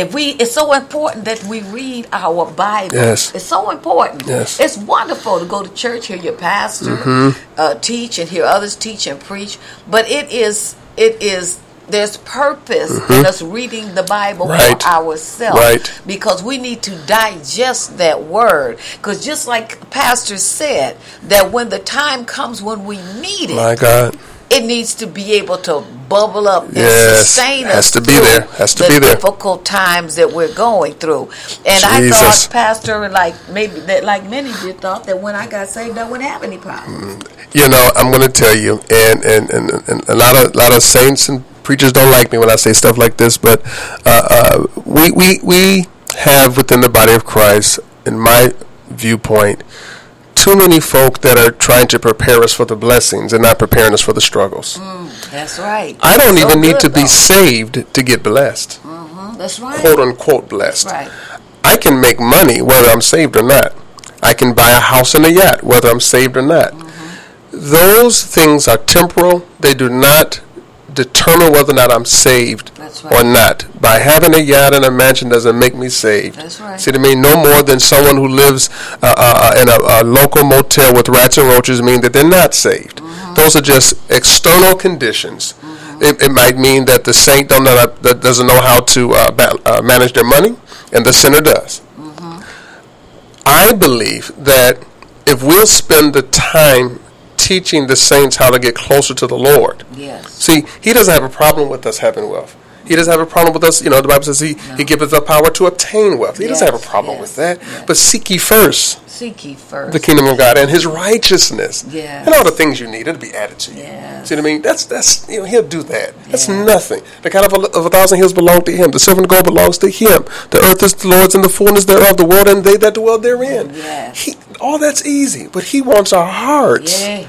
Speaker 2: if we it's so important that we read our Bible.
Speaker 3: Yes.
Speaker 2: It's so important.
Speaker 3: Yes. Mm-hmm.
Speaker 2: It's wonderful to go to church, hear your pastor uh, teach and hear others teach and preach. But it is it is there's purpose in us reading the Bible
Speaker 3: Mm-hmm. Right.
Speaker 2: for ourselves
Speaker 3: Right.
Speaker 2: because we need to digest that word. Because just like Pastor said, that when the time comes when we need it,
Speaker 3: My God.
Speaker 2: It needs to be able to bubble up and
Speaker 3: Yes,
Speaker 2: sustain
Speaker 3: has to be there, has to
Speaker 2: the
Speaker 3: be there.
Speaker 2: difficult times that we're going through. And I thought, Pastor, like maybe that, like many did, thought that when I got saved, I wouldn't have any problems.
Speaker 3: You know, I'm going to tell you, and, and, and, and a lot of lot of saints and preachers don't like me when I say stuff like this, but uh, uh, we, we we have within the body of Christ, in my viewpoint, too many folk that are trying to prepare us for the blessings and not preparing us for the struggles.
Speaker 2: That's right.
Speaker 3: I don't
Speaker 2: So
Speaker 3: even need
Speaker 2: good,
Speaker 3: to be saved to get blessed,
Speaker 2: Mhm, That's right.
Speaker 3: quote unquote blessed.
Speaker 2: Right.
Speaker 3: I can make money whether I'm saved or not. I can buy a house and a yacht whether I'm saved or not. Those things are temporal. They do not determine whether or not I'm saved
Speaker 2: That's
Speaker 3: or not. By having a yacht and a mansion doesn't make me saved.
Speaker 2: That's right.
Speaker 3: See I mean? No more than someone who lives uh, uh, in a, a local motel with rats and roaches mean that they're not saved.
Speaker 2: Mm-hmm.
Speaker 3: Those are just external conditions. It, it might mean that the saint don't know that doesn't know how to uh, ba- uh, manage their money, and the sinner does. I believe that if we'll spend the time teaching the saints how to get closer to the Lord,
Speaker 2: Yes.
Speaker 3: See, he doesn't have a problem with us having wealth. He doesn't have a problem with us. You know, the Bible says he, he giveth us the power to obtain wealth. He doesn't have a problem
Speaker 2: yes,
Speaker 3: with that.
Speaker 2: yes.
Speaker 3: But seek ye first
Speaker 2: Seek ye first.
Speaker 3: the kingdom of God and his righteousness.
Speaker 2: Yes.
Speaker 3: And all the things you need, it'll be added to you.
Speaker 2: Yes.
Speaker 3: See what I mean? That's, that's you know, he'll do that. That's
Speaker 2: Yes.
Speaker 3: nothing. The kind of a, of a thousand hills belong to him. The silver and gold belongs to him. The earth is the Lord's and the fullness thereof, the world and they that dwell therein.
Speaker 2: Yes.
Speaker 3: He, all that's easy, but he wants our hearts.
Speaker 2: Yeah.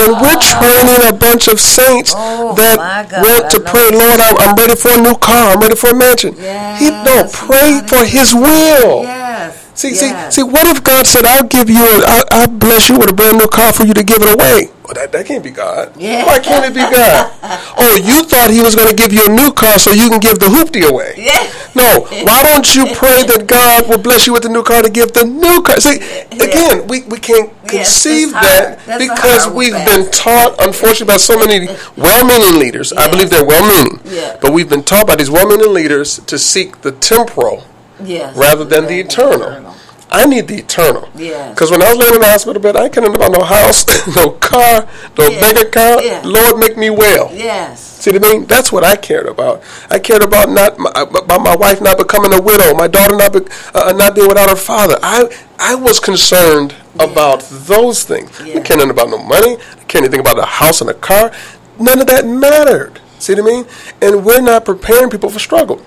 Speaker 3: And we're
Speaker 2: Ah.
Speaker 3: training a bunch of saints
Speaker 2: Oh,
Speaker 3: that
Speaker 2: God,
Speaker 3: want to pray, Lord, I'm, I'm ready for a new car. I'm ready for a mansion. he
Speaker 2: don't
Speaker 3: pray for His will.
Speaker 2: Yes.
Speaker 3: See,
Speaker 2: yes.
Speaker 3: see, see. What if God said, "I'll give you, a, I'll, I'll bless you with a brand new car for you to give it away"? Well, that that can't be God.
Speaker 2: Yeah.
Speaker 3: Why can't it be God? oh, you thought He was going to give you a new car so you can give the hoopty away?
Speaker 2: Yeah.
Speaker 3: No, why don't you pray that God will bless you with the new car to give the new car? See, again, we, we can't conceive that. Because we've been taught, unfortunately, by so many well-meaning leaders. I believe they're well-meaning,
Speaker 2: Yeah.
Speaker 3: but we've been taught by these well-meaning leaders to seek the temporal
Speaker 2: Yes.
Speaker 3: rather than the eternal. I need the eternal.
Speaker 2: Yes.
Speaker 3: Because when I was laying in the hospital bed, I couldn't about no house, no car, no
Speaker 2: Yeah.
Speaker 3: bank account.
Speaker 2: Yeah.
Speaker 3: Lord, make me well.
Speaker 2: Yes.
Speaker 3: See what I mean? That's what I cared about. I cared about not my, about my wife not becoming a widow, my daughter not be, uh, not being without her father. I I was concerned
Speaker 2: Yes.
Speaker 3: about those things. I
Speaker 2: Yeah.
Speaker 3: care nothing about no money. I can't anything about a house and a car. None of that mattered. See what I mean? And we're not preparing people for struggle.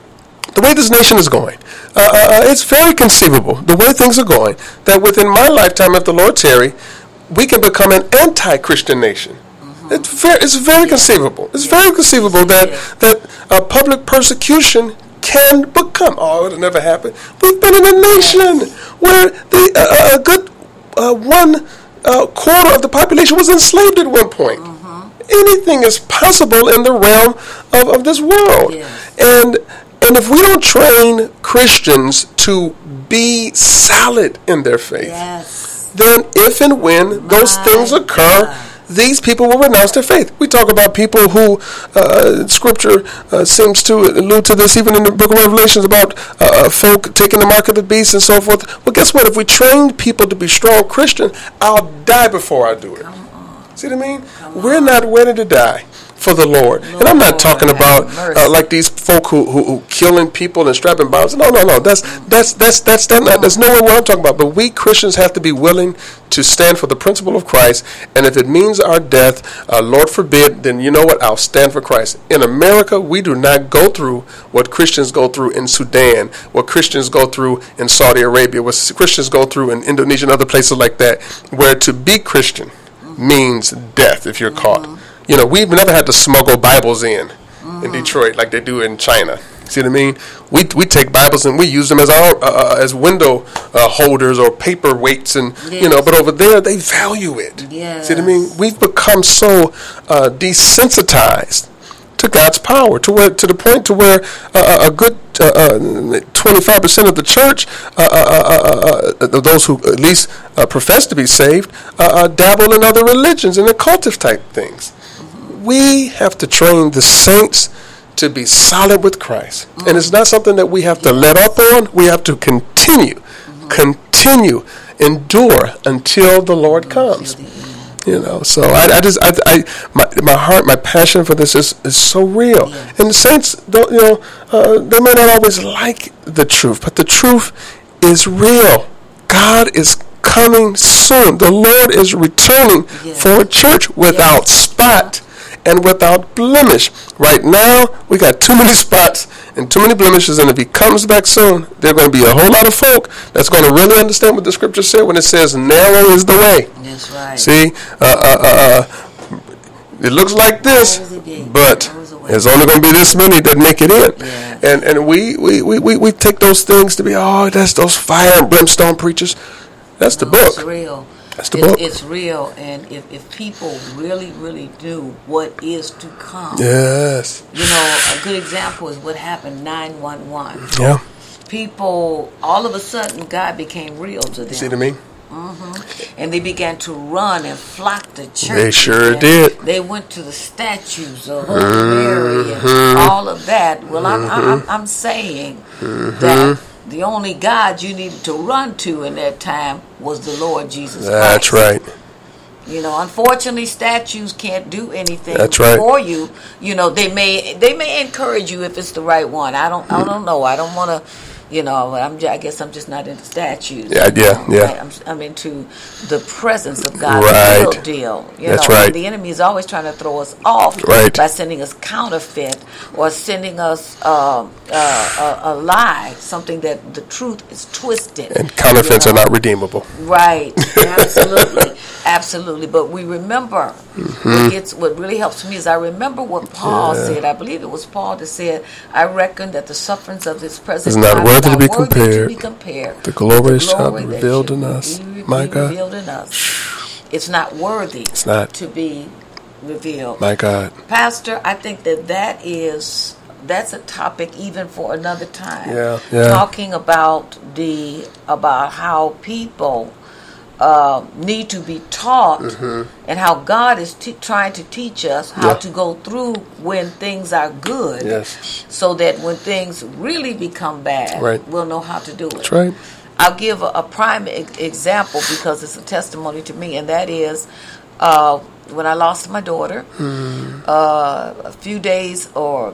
Speaker 3: The way this nation is going, uh, uh, uh, it's very conceivable, the way things are going, that within my lifetime, if the Lord tarry, we can become an anti-Christian nation. It's very, it's very conceivable. It's very conceivable that that uh, public persecution can become. Oh, it'll never happen. We've been in a nation where the uh, a good uh, one uh, quarter of the population was enslaved at one point. Anything is possible in the realm of, of this world, and and if we don't train Christians to be solid in their faith,
Speaker 2: Yes.
Speaker 3: then if and when those
Speaker 2: My
Speaker 3: things occur,
Speaker 2: God.
Speaker 3: these people will renounce their faith. We talk about people who uh, Scripture uh, seems to allude to this, even in the Book of Revelations, about uh, uh, folk taking the mark of the beast and so forth. Well, guess what? If we train people to be strong Christian, I'll die before I do it. See what I mean? We're not ready to die for the Lord. and I'm not talking about uh, like these folk who, who, who killing people and strapping bombs. No, no, no. That's that's that's that's that, not, that's nowhere what I'm talking about. But we Christians have to be willing to stand for the principle of Christ. And if it means our death, uh, Lord forbid, then you know what? I'll stand for Christ. In America, we do not go through what Christians go through in Sudan, what Christians go through in Saudi Arabia, what Christians go through in Indonesia and other places like that, where to be Christian means death if you're caught. You know, we've never had to smuggle Bibles in in Detroit like they do in China. See what I mean? We, we take Bibles and we use them as our uh, uh, as window uh, holders or paper weights, and you know. But over there, they value it. See what I mean? We've become so uh, desensitized to God's power, to where to the point to where uh, a good twenty five percent of the church, uh, uh, uh, uh, uh, those who at least uh, profess to be saved, uh, uh, dabble in other religions and occultive type things. We have to train the saints to be solid with Christ, and it's not something that we have to let up on. We have to continue, continue, endure until the Lord comes. You know so i, I just I, I my, my heart my passion for this is, is so real. And the saints don't you know uh, they may not always like the truth but the truth is real. God is coming soon. The lord is returning for a church without spot and without blemish right now we got too many spots and too many blemishes and if he comes back soon there are going to be a whole lot of folk that's going to really understand what the scripture said when it says narrow is the way
Speaker 2: That's right.
Speaker 3: See, uh, uh, uh, uh, it looks like this,
Speaker 2: Narrow is the gate,
Speaker 3: but
Speaker 2: narrow is the way.
Speaker 3: there's only going to be this many that make it in.
Speaker 2: Yes.
Speaker 3: And and we, we, we, we, we take those things to be, oh, that's those fire and brimstone preachers. That's the
Speaker 2: No, It's
Speaker 3: book.
Speaker 2: real.
Speaker 3: That's the
Speaker 2: it's,
Speaker 3: book.
Speaker 2: It's real, and if, if people really, really do what is to come,
Speaker 3: Yes.
Speaker 2: you know, a good example is what happened 911.
Speaker 3: Yeah.
Speaker 2: People, all of a sudden, God became real to them.
Speaker 3: See what I mean? Mm-hmm.
Speaker 2: and they began to run and flock to church.
Speaker 3: They sure did.
Speaker 2: They went to the statues of Holy Mary and mm-hmm. all of that. Well, I'm, I'm, I'm saying mm-hmm. that the only God you needed to run to in that time was the Lord Jesus
Speaker 3: That's
Speaker 2: Christ.
Speaker 3: That's right.
Speaker 2: You know, unfortunately, statues can't do anything
Speaker 3: That's right.
Speaker 2: for you. You know, they may they may encourage you if it's the right one. I don't I don't know. I don't want to. You know, I'm, ju- I guess I'm just not into statues.
Speaker 3: Yeah, yeah, yeah.
Speaker 2: I- I'm, I'm into the presence of God,
Speaker 3: Right.
Speaker 2: the real deal. You
Speaker 3: That's
Speaker 2: know,
Speaker 3: right.
Speaker 2: And the enemy is always trying to throw us off
Speaker 3: Right.
Speaker 2: by sending us counterfeit or sending us um, uh, a, a lie, something that the truth is twisted.
Speaker 3: And counterfeits
Speaker 2: you
Speaker 3: are not redeemable.
Speaker 2: Right, absolutely, absolutely. But we remember
Speaker 3: Mm-hmm.
Speaker 2: what gets what really helps me is I remember what Paul said. I believe it was Paul that said, "I reckon that the sufferings of this present time
Speaker 3: worthy to be compared.
Speaker 2: be compared
Speaker 3: The glorious
Speaker 2: with the
Speaker 3: shall
Speaker 2: glory
Speaker 3: be revealed in us.
Speaker 2: be
Speaker 3: My God.
Speaker 2: in us. It's not worthy.
Speaker 3: It's not.
Speaker 2: to be revealed.
Speaker 3: My God.
Speaker 2: Pastor, I think that that is that's a topic even for another time.
Speaker 3: Yeah, yeah.
Speaker 2: Talking about the about how people uh, need to be taught and how God is t- trying to teach us how
Speaker 3: Mm-hmm. Yeah.
Speaker 2: to go through when things are good.
Speaker 3: Yes.
Speaker 2: So that when things really become bad,
Speaker 3: Right.
Speaker 2: we'll know how to do it.
Speaker 3: That's right.
Speaker 2: I'll give a, a prime e- example because it's a testimony to me, and that is uh, when I lost my daughter. Uh, a few days, or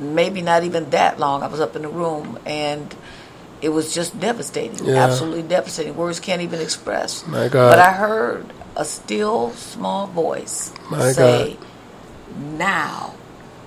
Speaker 2: maybe not even that long, I was up in the room and it was just devastating.
Speaker 3: Yeah.
Speaker 2: Absolutely devastating. Words can't even express.
Speaker 3: My God.
Speaker 2: But I heard a still small voice
Speaker 3: My
Speaker 2: say, Now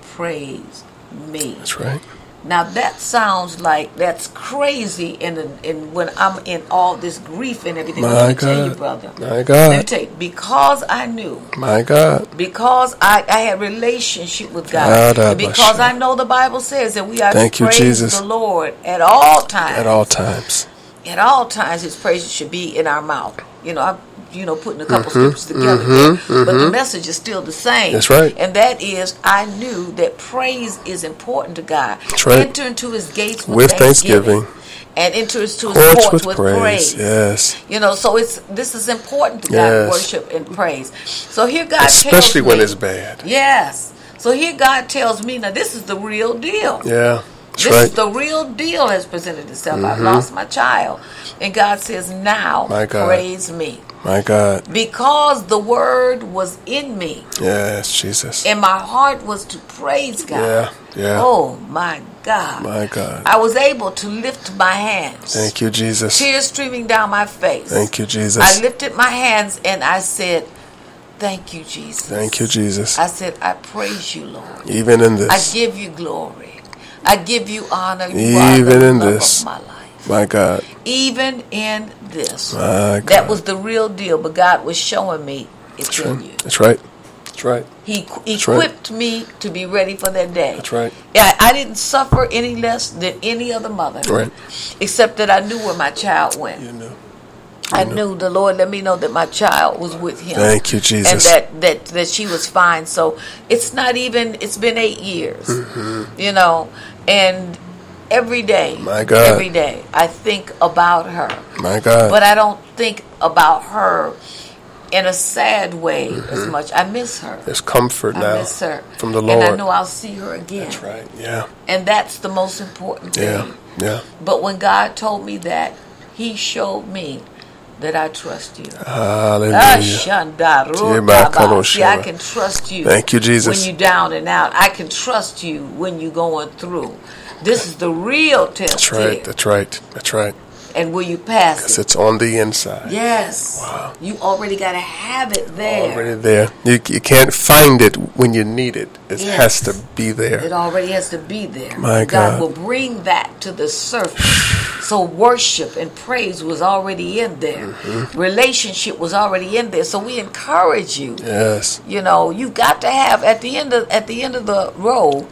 Speaker 2: praise me.
Speaker 3: That's right.
Speaker 2: Now that sounds like that's crazy in the, in when I'm in all this grief and everything.
Speaker 3: My
Speaker 2: Let me tell you,
Speaker 3: God.
Speaker 2: brother.
Speaker 3: My
Speaker 2: Let me
Speaker 3: God.
Speaker 2: tell you, because I knew,
Speaker 3: My God.
Speaker 2: because I, I had relationship with God, ah,
Speaker 3: God,
Speaker 2: and because I know the Bible says that we are
Speaker 3: Thank
Speaker 2: to
Speaker 3: you,
Speaker 2: praise
Speaker 3: Jesus.
Speaker 2: the Lord at all times.
Speaker 3: At all times.
Speaker 2: At all times, His praises should be in our mouth. You know, I'm you know putting a couple
Speaker 3: Mm-hmm,
Speaker 2: scriptures together, there, but the message is still the same.
Speaker 3: That's right.
Speaker 2: and that is, I knew that praise is important to God.
Speaker 3: That's right.
Speaker 2: Enter into His gates with,
Speaker 3: With
Speaker 2: thanksgiving,
Speaker 3: thanksgiving.
Speaker 2: and enter into His
Speaker 3: Courts with
Speaker 2: with,
Speaker 3: praise.
Speaker 2: praise.
Speaker 3: Yes.
Speaker 2: You know, so it's this is important to God,
Speaker 3: Yes.
Speaker 2: worship and praise. So here God
Speaker 3: Especially when
Speaker 2: me-
Speaker 3: it's bad.
Speaker 2: Yes. So here God tells me now this is the real deal.
Speaker 3: Yeah. That's
Speaker 2: This
Speaker 3: right.
Speaker 2: is the real deal has presented itself. I've mm-hmm. lost my child. And God says, Now
Speaker 3: My God.
Speaker 2: praise me.
Speaker 3: My God.
Speaker 2: Because the word was in me
Speaker 3: Yes, Jesus.
Speaker 2: and my heart was to praise God.
Speaker 3: Yeah. Yeah.
Speaker 2: Oh my God.
Speaker 3: My God.
Speaker 2: I was able to lift my hands.
Speaker 3: Thank you, Jesus.
Speaker 2: Tears streaming down my face.
Speaker 3: Thank you, Jesus.
Speaker 2: I lifted my hands and I said, Thank you, Jesus.
Speaker 3: Thank you, Jesus.
Speaker 2: I said, I praise you, Lord.
Speaker 3: Even in this.
Speaker 2: I give you glory. I give you honor. You are
Speaker 3: Even
Speaker 2: the
Speaker 3: in this.
Speaker 2: of my life.
Speaker 3: My God.
Speaker 2: Even in this.
Speaker 3: My God.
Speaker 2: That was the real deal, but God was showing me it's
Speaker 3: That's
Speaker 2: in
Speaker 3: right.
Speaker 2: you.
Speaker 3: That's right. That's right.
Speaker 2: He
Speaker 3: right.
Speaker 2: equipped me to be ready for that day.
Speaker 3: That's right.
Speaker 2: Yeah, I didn't suffer any less than any other mother.
Speaker 3: Right.
Speaker 2: Except that I knew where my child went.
Speaker 3: You know.
Speaker 2: I knew the Lord let me know that my child was with him.
Speaker 3: Thank you, Jesus.
Speaker 2: And that, that, that she was fine. So it's not even, it's been eight years, you know, and every day,
Speaker 3: Mm-hmm. My God.
Speaker 2: every day, I think about her.
Speaker 3: My God.
Speaker 2: But I don't think about her in a sad way as much. I miss her.
Speaker 3: There's comfort
Speaker 2: I
Speaker 3: Mm-hmm. now
Speaker 2: miss her.
Speaker 3: from the Lord,
Speaker 2: And I know I'll see her again.
Speaker 3: That's right. Yeah.
Speaker 2: And that's the most important thing.
Speaker 3: Yeah. Yeah.
Speaker 2: But when God told me that, He showed me that I trust you.
Speaker 3: Hallelujah.
Speaker 2: Ashandaru
Speaker 3: Tiba
Speaker 2: Baba. See, I can trust you.
Speaker 3: Thank you, Jesus.
Speaker 2: When you're down and out, I can trust you when you're going through. This is the real test
Speaker 3: That's right. That's right. That's right.
Speaker 2: And will you pass
Speaker 3: Because
Speaker 2: it?
Speaker 3: it's on the inside.
Speaker 2: Yes.
Speaker 3: Wow.
Speaker 2: You already got to have it there.
Speaker 3: Already there. You, you can't find it when you need it. It
Speaker 2: Yes.
Speaker 3: has to be there.
Speaker 2: It already has to be there.
Speaker 3: My
Speaker 2: God
Speaker 3: God.
Speaker 2: will bring that to the surface. So worship and praise was already in there.
Speaker 3: Mm-hmm.
Speaker 2: Relationship was already in there. So we encourage you.
Speaker 3: Yes.
Speaker 2: You know, you got to have at the end of at the end of the road.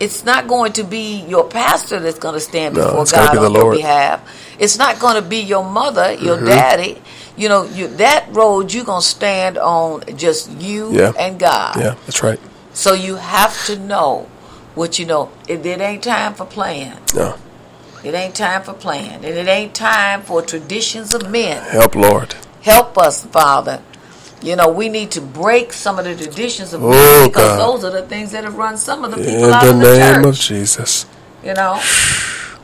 Speaker 2: It's not going to be your pastor that's going to stand
Speaker 3: No,
Speaker 2: before God on your behalf. It's not going to be your mother, your
Speaker 3: Mm-hmm.
Speaker 2: daddy. You know, you, that road you're going to stand on just you
Speaker 3: Yeah.
Speaker 2: and God.
Speaker 3: Yeah. That's right.
Speaker 2: So you have to know what you know. It, it ain't time for playing.
Speaker 3: No.
Speaker 2: It ain't time for playing. And it ain't time for traditions of men.
Speaker 3: Help, Lord.
Speaker 2: Help us, Father. You know, we need to break some of the traditions of
Speaker 3: Oh,
Speaker 2: men because
Speaker 3: God.
Speaker 2: those are the things that have run some of the people
Speaker 3: In
Speaker 2: out
Speaker 3: the
Speaker 2: of the
Speaker 3: name of. Jesus.
Speaker 2: You know,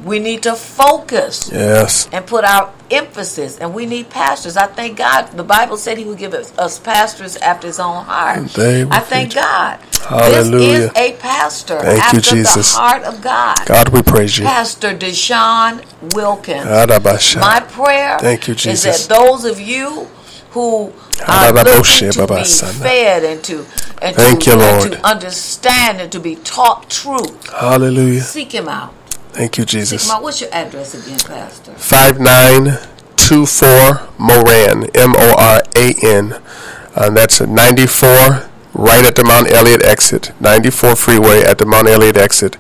Speaker 2: we need to focus
Speaker 3: Yes.
Speaker 2: and put our emphasis. And we need pastors. I thank God. The Bible said He would give us, pastors after His own heart.
Speaker 3: And they will
Speaker 2: I thank
Speaker 3: you.
Speaker 2: God.
Speaker 3: Hallelujah.
Speaker 2: This is a pastor
Speaker 3: Thank you,
Speaker 2: after
Speaker 3: Jesus.
Speaker 2: the heart of God.
Speaker 3: God, we praise you.
Speaker 2: Pastor Deshaun Wilkins.
Speaker 3: Ah, Arabasha.
Speaker 2: My prayer
Speaker 3: Thank you, Jesus.
Speaker 2: is that those of you who ah,
Speaker 3: are
Speaker 2: looking to be fed and to and,
Speaker 3: Thank
Speaker 2: to,
Speaker 3: you, Lord.
Speaker 2: to understand and to be taught truth,
Speaker 3: Hallelujah.
Speaker 2: seek him out.
Speaker 3: Thank you, Jesus.
Speaker 2: out. What's your address again, Pastor?
Speaker 3: 5924 Moran, M O R A N. Uh, that's 94, right at the Mount Elliott exit. 94 freeway at the Mount Elliott exit.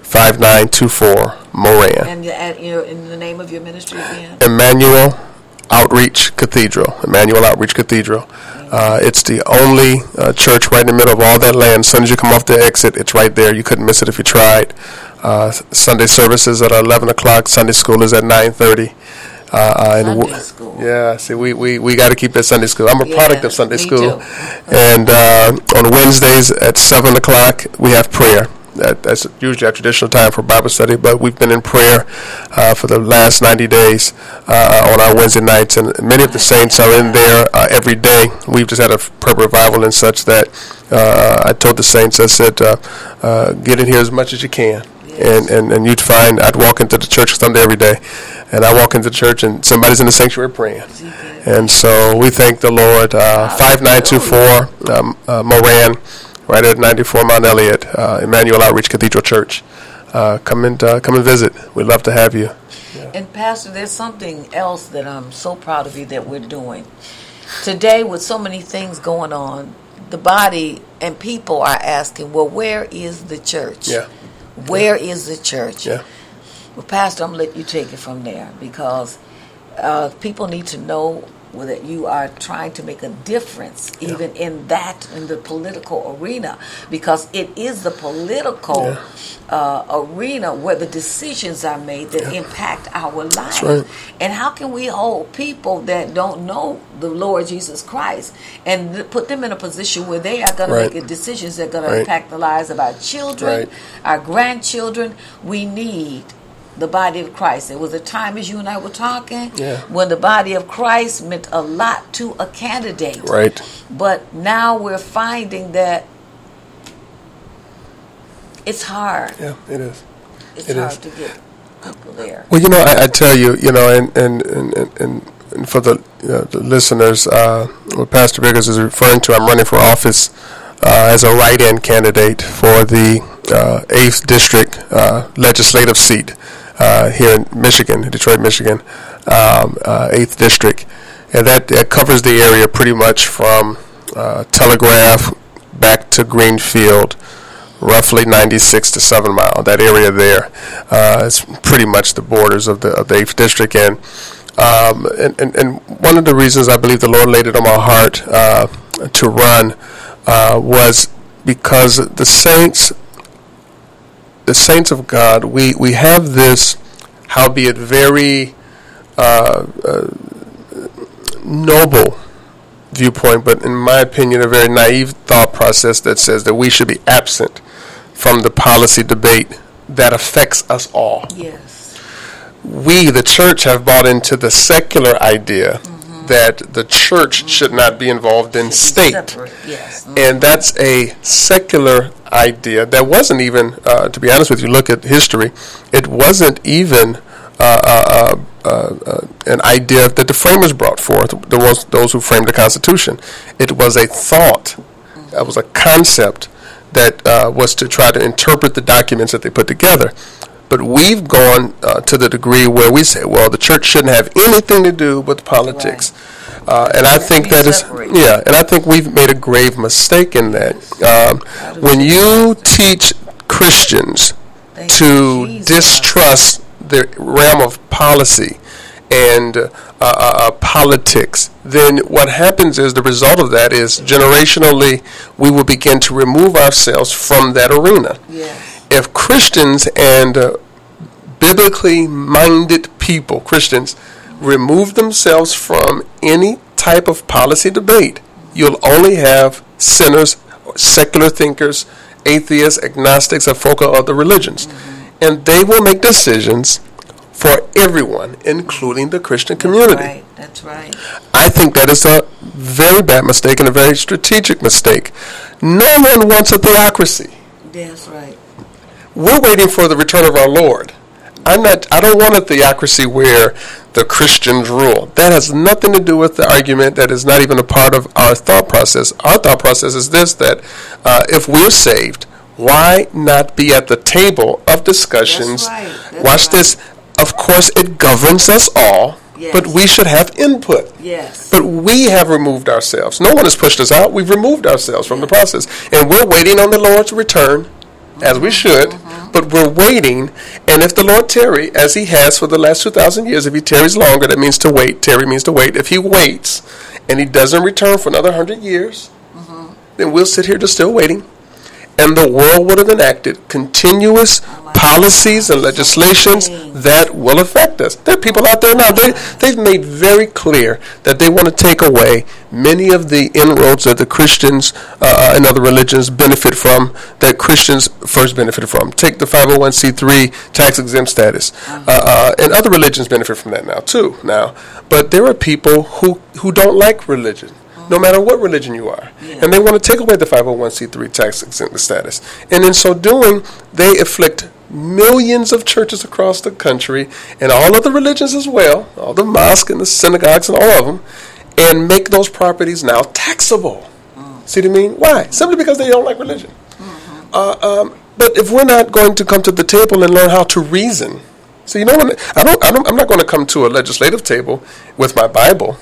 Speaker 3: 5924 Moran.
Speaker 2: And your, ad- your in the name of your ministry again.
Speaker 3: Emmanuel Outreach Cathedral. Emmanuel Outreach Cathedral. Uh, it's the only uh, church right in the middle of all that land. As soon as you come off the exit, it's right there. You couldn't miss it if you tried. Uh, Sunday services at 11 o'clock. Sunday school is at 9:30. Uh, uh, and
Speaker 2: Sunday school.
Speaker 3: Yeah, see, we, we, we got to keep that Sunday school. I'm a
Speaker 2: Yeah,
Speaker 3: product of Sunday school.
Speaker 2: too.
Speaker 3: And uh, on Wednesdays at 7 o'clock, we have prayer. that, that's usually our traditional time for Bible study, but we've been in prayer uh, for the last 90 days uh, on our Wednesday nights, and many of the saints are in there uh, every day. We've just had a prayer revival and such that uh, I told the saints, I said, uh, uh, get in here as much as you can. And, and, and you'd find I'd walk into the church Sunday every day, and I walk into the church and somebody's in the sanctuary praying. And so we thank the Lord. Uh, 5924 um, uh, Moran, right at 94 Mount Elliott, uh, Emmanuel Outreach Cathedral Church. Uh, come and uh, come and visit. We'd love to have you.
Speaker 2: And Pastor, there's something else that I'm so proud of you that we're doing today. With so many things going on, the body and people are asking, "Well, where is the church?
Speaker 3: Yeah.
Speaker 2: Where is the church?"
Speaker 3: Yeah.
Speaker 2: Well, Pastor, I'm gonna let you take it from there because uh, people need to know that you are trying to make a difference, even in that in the political arena, because it is the political
Speaker 3: Yeah.
Speaker 2: uh, arena where the decisions are made that impact our lives.
Speaker 3: right.
Speaker 2: And how can we hold people that don't know the Lord Jesus Christ and th- put them in a position where they are going
Speaker 3: Right.
Speaker 2: to make decisions that are going
Speaker 3: Right.
Speaker 2: to impact the lives of our children, our grandchildren? We need the body of Christ. There was a time, as you and I were talking,
Speaker 3: Yeah.
Speaker 2: when the body of Christ meant a lot to a candidate.
Speaker 3: Right.
Speaker 2: But now we're finding that it's hard.
Speaker 3: Yeah, it is.
Speaker 2: It's
Speaker 3: It
Speaker 2: hard
Speaker 3: is.
Speaker 2: to get people there.
Speaker 3: Well, you know, I, I tell you, you know, and and and, and, and for the, uh, the listeners, uh, what Pastor Biggers is referring to, I'm running for office uh, as a write-in candidate for the uh, eighth district uh, legislative seat uh, here in Michigan, Detroit, Michigan, um, uh, eighth district, and that, that covers the area pretty much from uh, Telegraph back to Greenfield roughly 96 to 7 Mile. That area there uh, is pretty much the borders of the of the eighth district, and, um, and and and one of the reasons I believe the Lord laid it on my heart uh, to run uh, was because the saints, the saints of God, we we have this, howbeit very uh, uh, noble viewpoint, but in my opinion, a very naive thought process that says that we should be absent from the policy debate that affects us all.
Speaker 2: Yes.
Speaker 3: We, the church, have bought into the secular idea that the church should not be involved in state.
Speaker 2: Yes. Mm.
Speaker 3: And that's a secular idea that wasn't even, uh, to be honest with you, look at history, it wasn't even uh, uh, uh, uh, an idea that the framers brought forth, the ones, those who framed the Constitution. It was a thought, it was a concept that was to try to interpret the documents that they put together. But we've gone uh, to the degree where we say, well, the church shouldn't have anything to do with politics. Uh, and I think that is, yeah, and I think we've made a grave mistake in that. Um, when you teach Christians
Speaker 2: Thank
Speaker 3: to
Speaker 2: Jesus.
Speaker 3: distrust the realm of policy and uh, uh, uh, politics, then what happens is the result of that is generationally we will begin to remove ourselves from that arena.
Speaker 2: Yes.
Speaker 3: If Christians and uh, biblically minded people, Christians, remove themselves from any type of policy debate, you'll only have sinners, secular thinkers, atheists, agnostics, and folk of other religions. Mm-hmm. And they will make decisions for everyone, including the Christian community.
Speaker 2: Right. That's right.
Speaker 3: I think that is a very bad mistake and a very strategic mistake. No one wants a theocracy.
Speaker 2: That's right.
Speaker 3: We're waiting for the return of our Lord. I'm not. I don't want a theocracy where the Christians rule. That has nothing to do with the argument. That is not even a part of our thought process. Our thought process is this: that uh, if we're saved, why not be at the table of discussions?
Speaker 2: right. That's
Speaker 3: Watch
Speaker 2: right.
Speaker 3: this. Of course, it governs us all, but we should have input.
Speaker 2: Yes.
Speaker 3: But we have removed ourselves. No one has pushed us out. We've removed ourselves from the process. And we're waiting on the Lord's return, as we should, but we're waiting. And if the Lord tarry, as he has for the last 2,000 years, if he tarries longer, that means to wait. Tarry means to wait. If he waits and he doesn't return for another 100 years, mm-hmm. then we'll sit here just still waiting. And the world would have enacted continuous policies and legislations that will affect us. There are people out there now, they, they've made very clear that they want to take away many of the inroads that the Christians uh, and other religions benefit from, that Christians first benefited from. Take the 501c3 tax exempt status. Uh, uh, and other religions benefit from that now, too. Now, But there are people who, who don't like religion no matter what religion you are. Yeah. And they want to take away the 501c3 tax exempt status. And in so doing, they afflict millions of churches across the country and all of the religions as well, all the mosques and the synagogues and all of them, and make those properties now taxable. Mm. See what I mean? Why? Simply because they don't like religion. Mm-hmm. Uh, um, but if we're not going to come to the table and learn how to reason, so you know, I don't, I don't, I'm not going to come to a legislative table with my Bible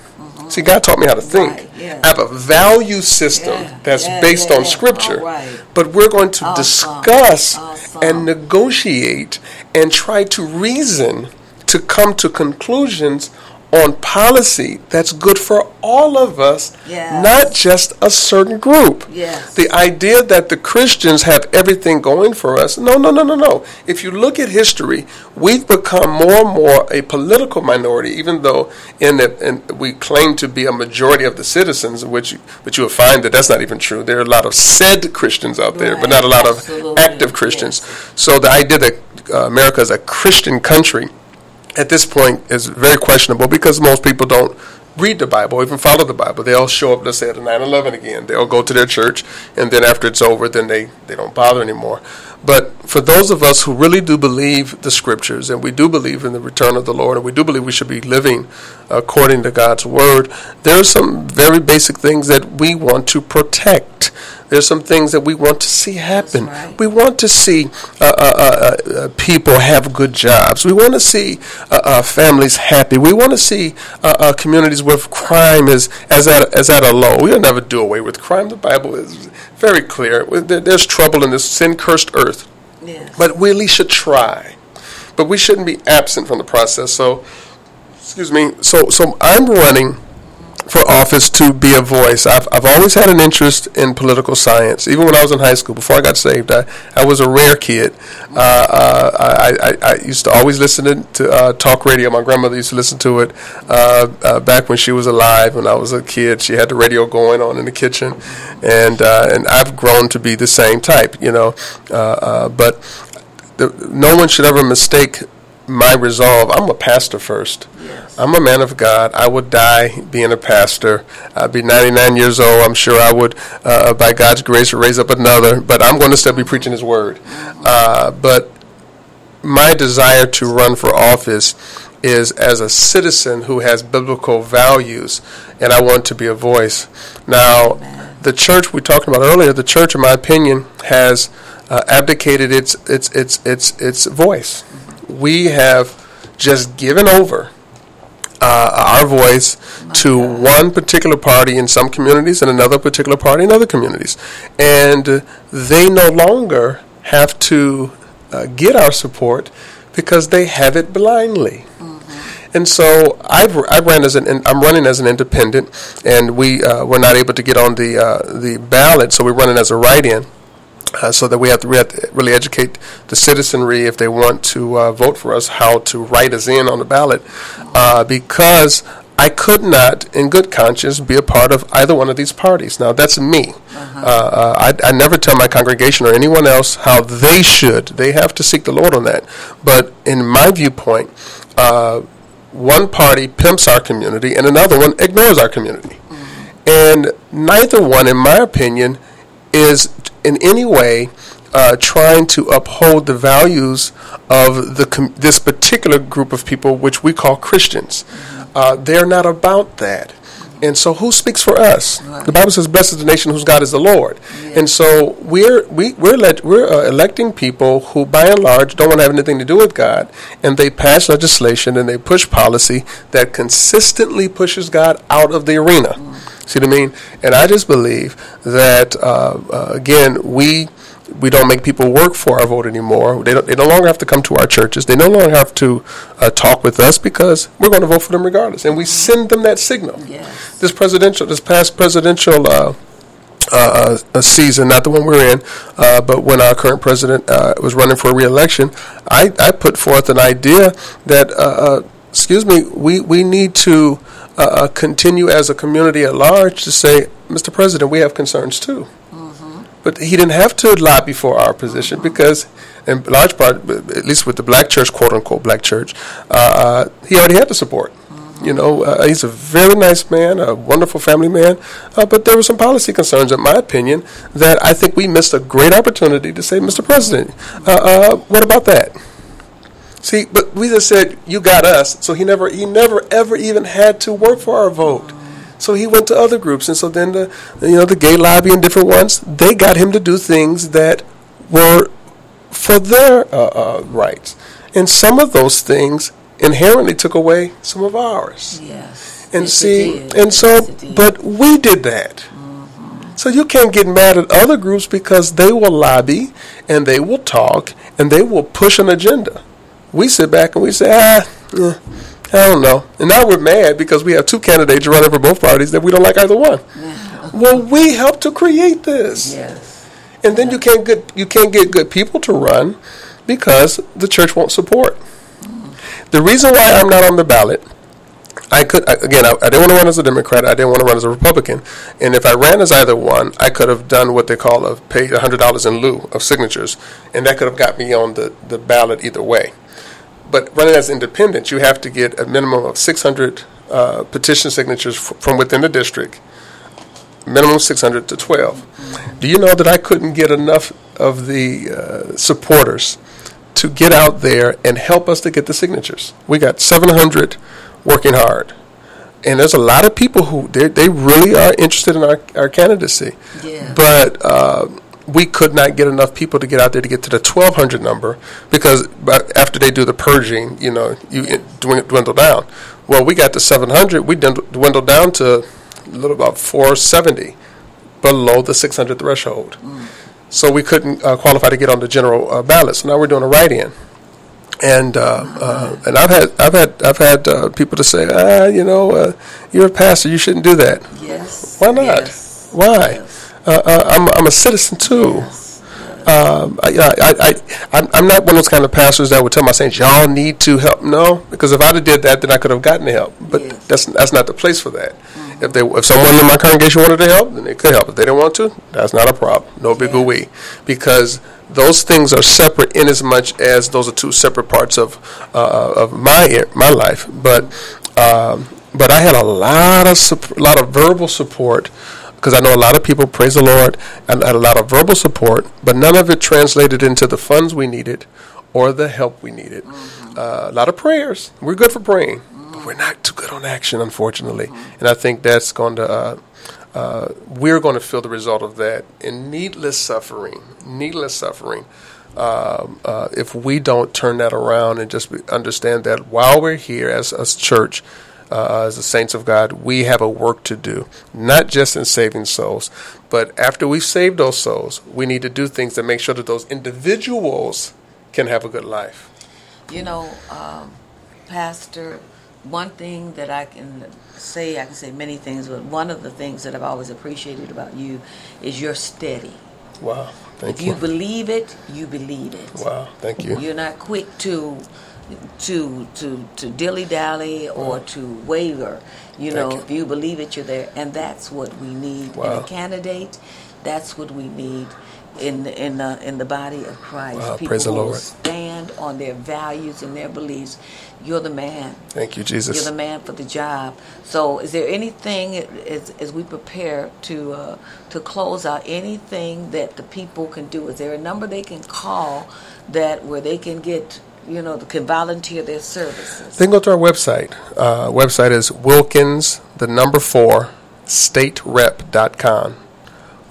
Speaker 3: See, God taught me how to think. Right, yeah. I have a value system yeah, that's yeah, based on Scripture. Right. But we're going to awesome. discuss awesome. and negotiate and try to reason to come to conclusions on policy that's good for all of us, yes. not just a certain group.
Speaker 2: Yes.
Speaker 3: The idea that the Christians have everything going for us, no, no, no, no, no. If you look at history, we've become more and more a political minority, even though in, the, in we claim to be a majority of the citizens, which but you will find that that's not even true. There are a lot of said Christians out there, right. but not a lot Absolutely. of active Christians. Yes. So the idea that uh, America is a Christian country at this point is very questionable because most people don't read the Bible, even follow the Bible. They'll show up, let's say, at 9 11 again. They'll go to their church, and then after it's over, then they, they don't bother anymore. But for those of us who really do believe the scriptures, and we do believe in the return of the Lord, and we do believe we should be living according to God's word, there are some very basic things that we want to protect. There's some things that we want to see happen. Right. We want to see uh, uh, uh, uh, people have good jobs. We want to see uh, uh, families happy. We want to see communities where crime is as at, as at a low. We'll never do away with crime. The Bible is very clear. There's trouble in this sin cursed earth. But we at least should try. But we shouldn't be absent from the process. So, excuse me. So, so I'm running for office to be a voice. I've, I've always had an interest in political science. Even when I was in high school, before I got saved, I, I was a rare kid. Uh, uh, I, I, I, used to always listen to uh, talk radio. My grandmother used to listen to it uh, uh, back when she was alive. When I was a kid, she had the radio going on in the kitchen, and uh, and I've grown to be the same type, you know. but no one should ever mistake my resolve. I'm a pastor first. Yes. I'm a man of God. I would die being a pastor. I'd be 99 years old. I'm sure I would, uh, by God's grace, raise up another. But I'm going to still be preaching His word. Mm-hmm. Uh, but my desire to run for office is as a citizen who has biblical values, and I want to be a voice. Now, the church we talked about earlier, the church, in my opinion, has uh, abdicated its its its its its voice we have just given over uh, our voice My to God. one particular party in some communities and another particular party in other communities. And they no longer have to uh, get our support because they have it blindly. Mm-hmm. And so I've, I ran as an I'm running as an independent, and we uh, were not able to get on the uh, the ballot, so we're running as a write-in. Uh, so that we have, to, we have to really educate the citizenry if they want to uh, vote for us how to write us in on the ballot uh, because I could not, in good conscience, be a part of either one of these parties. Now, that's me. Uh-huh. Uh, uh, I, I, never tell my congregation or anyone else how they should. They have to seek the Lord on that. But in my viewpoint, uh, one party pimps our community and another one ignores our community. Mm-hmm. And neither one, in my opinion, is in any way uh, trying to uphold the values of the com- this particular group of people, which we call Christians. Uh, they're not about that. And so, who speaks for us? Right. The Bible says, "Blessed is the nation whose God is the Lord." Yeah. And so, we're we, we're let, we're uh, electing people who, by and large, don't want to have anything to do with God, and they pass legislation and they push policy that consistently pushes God out of the arena. Mm. See what I mean? And I just believe that uh, uh, again we we don't make people work for our vote anymore. They, don't, they no longer have to come to our churches. They no longer have to uh, talk with us because we're going to vote for them regardless. And we send them that signal.
Speaker 2: Yes.
Speaker 3: This presidential, this past presidential uh, uh, a season, not the one we're in, uh, but when our current president uh, was running for re-election, I, I put forth an idea that, uh, uh, excuse me, we, we need to uh, continue as a community at large to say, Mr. President, we have concerns too. But he didn't have to lobby for our position because, in large part, at least with the black church, quote unquote black church, he already had the support. You know, uh, he's a very nice man, a wonderful family man, uh, but there were some policy concerns, in my opinion, that I think we missed a great opportunity to say, Mr. President, uh, what about that? See, but we just said you got us, so he never, he never, ever even had to work for our vote. So he went to other groups, and so then the, you know, the gay lobby and different ones, they got him to do things that were for their uh, uh, rights, and some of those things inherently took away some of ours.
Speaker 2: Yes.
Speaker 3: And
Speaker 2: Yes,
Speaker 3: see, and so,
Speaker 2: Yes, it
Speaker 3: but we did that. So you can't get mad at other groups because they will lobby and they will talk and they will push an agenda. We sit back and we say, ah, eh, I don't know. And now we're mad because we have two candidates running for both parties that we don't like either one. Well, we helped to create this
Speaker 2: Yes.
Speaker 3: and then you can't get you can't get good people to run because the church won't support. The reason why I'm not on the ballot, I could I- again I, I didn't want to run as a Democrat, I didn't want to run as a Republican, and if I ran as either one, I could have done what they call a pay hundred dollars in lieu of signatures, and that could have got me on the, the ballot either way. But running as independent, you have to get a minimum of 600 uh, petition signatures f- from within the district minimum 600 to 12. Do you know that I couldn't get enough of the uh, supporters to get out there and help us to get the signatures? We got 700 working hard. And there's a lot of people who they they really are interested in our, our candidacy.
Speaker 2: Yeah.
Speaker 3: But uh, we could not get enough people to get out there to get to the 1,200 number because after they do the purging, you know, you dwindle down. Well, we got to 700. We dwindled down to a little about 470, below the 600 threshold. So we couldn't uh, qualify to get on the general uh, ballot. So now we're doing a write-in. And uh, uh, and I've had I've had I've had uh, people to say, ah, you know, uh, you're a pastor, you shouldn't do that.
Speaker 2: Yes.
Speaker 3: Why not?
Speaker 2: Yes.
Speaker 3: Why?
Speaker 2: Yes.
Speaker 3: Uh, uh, I'm I'm a citizen too.
Speaker 2: Yes.
Speaker 3: Um, I, I, I, I'm, I'm not one of those kind of pastors that would tell my saints, y'all need to help. No, because if I'd have did that, then I could have gotten the help. But
Speaker 2: Yes.
Speaker 3: that's that's not the place for that. If they, if someone in my congregation wanted to help, then they could help. If they didn't want to, that's not a problem. No big we, because those things are separate in as much as those are two separate parts of uh, of my my life. But um, but I had a lot of sup- lot of verbal support because I know a lot of people praise the Lord and had a lot of verbal support, but none of it translated into the funds we needed or the help we needed. Uh, a lot of prayers. We're good for praying, but we're not too good on action, unfortunately. And I think that's going to. Uh, uh, we're going to feel the result of that in needless suffering, needless suffering. Um, uh, if we don't turn that around and just understand that while we're here as a church, uh, as the saints of God, we have a work to do, not just in saving souls, but after we've saved those souls, we need to do things to make sure that those individuals can have a good life.
Speaker 2: You know, um, Pastor, one thing that I can say, I can say many things, but one of the things that I've always appreciated about you is you're steady.
Speaker 3: Wow, thank
Speaker 2: if you
Speaker 3: you.
Speaker 2: believe it, you believe it.
Speaker 3: Wow, thank you.
Speaker 2: You're not quick to to to to dilly dally or mm. to waver. You know,
Speaker 3: you.
Speaker 2: if you believe it, you're there, and that's what we need in a candidate. That's what we need in the, in the in the body of Christ.
Speaker 3: Wow,
Speaker 2: People
Speaker 3: praise the Lord.
Speaker 2: stand on their values and their beliefs. You're the man.
Speaker 3: Thank you, Jesus.
Speaker 2: You're the man for the job. So, is there anything as, as we prepare to uh, to close out? Anything that the people can do? Is there a number they can call that where they can get you know can volunteer their services?
Speaker 3: They can go to our website. Uh, website is Wilkins, the number four, staterep.com.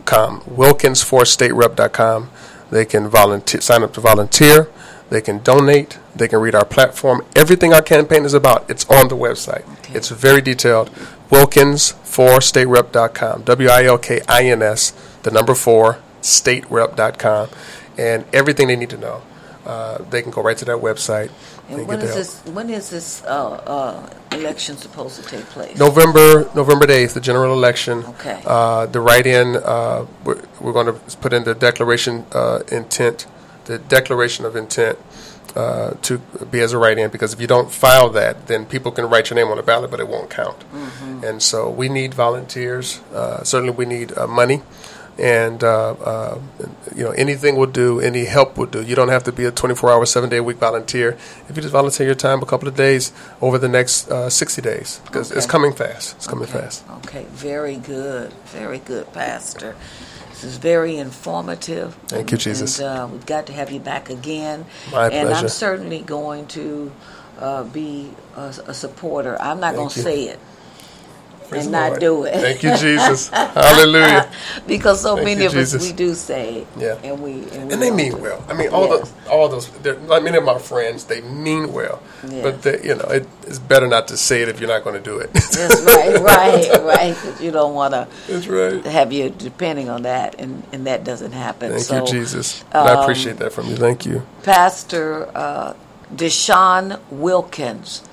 Speaker 3: Com. Wilkins for staterep.com. They can volunteer, sign up to volunteer. They can donate. They can read our platform. Everything our campaign is about, it's on the website.
Speaker 2: Okay.
Speaker 3: It's very detailed. Wilkins for staterep.com. W I L K I N S, the number four, staterep.com. And everything they need to know. uh, they can go right to that website
Speaker 2: And when is this? When is this uh, uh, election supposed to take place?
Speaker 3: November November eighth, the general election.
Speaker 2: Okay.
Speaker 3: Uh, the write-in, uh, we're, we're going to put in the declaration uh, intent, the declaration of intent uh, to be as a write-in. Because if you don't file that, then people can write your name on the ballot, but it won't count. And so we need volunteers. Uh, certainly, we need uh, money. And uh, uh, you know anything will do, any help will do. You don't have to be a 24-hour, seven-day-a-week volunteer. If you just volunteer your time a couple of days over the next uh, 60 days, because it's coming fast. It's coming
Speaker 2: okay.
Speaker 3: fast.
Speaker 2: Okay, very good, very good, Pastor. This is very informative.
Speaker 3: Thank you, Jesus.
Speaker 2: And uh, we've got to have you back again.
Speaker 3: My
Speaker 2: and I'm certainly going to uh, be a, a supporter. I'm not going to say it
Speaker 3: Praise
Speaker 2: and not
Speaker 3: Lord.
Speaker 2: do it.
Speaker 3: Thank you, Jesus. Hallelujah.
Speaker 2: because so
Speaker 3: Thank
Speaker 2: many
Speaker 3: you,
Speaker 2: of us we do say it.
Speaker 3: Yeah.
Speaker 2: And we and, we
Speaker 3: And they mean well. I mean, all
Speaker 2: Yes.
Speaker 3: the all those. they're- Like many of my friends, they mean well.
Speaker 2: Yes.
Speaker 3: But they, you know, it, it's better not to say it if you're not going to do it.
Speaker 2: That's right, right, right. you don't want to
Speaker 3: That's right.
Speaker 2: have you depending on that, and, and that doesn't happen.
Speaker 3: Thank
Speaker 2: so,
Speaker 3: you, Jesus. And I
Speaker 2: um,
Speaker 3: appreciate that from you. Thank you.
Speaker 2: Pastor uh, Deshaun Wilkins,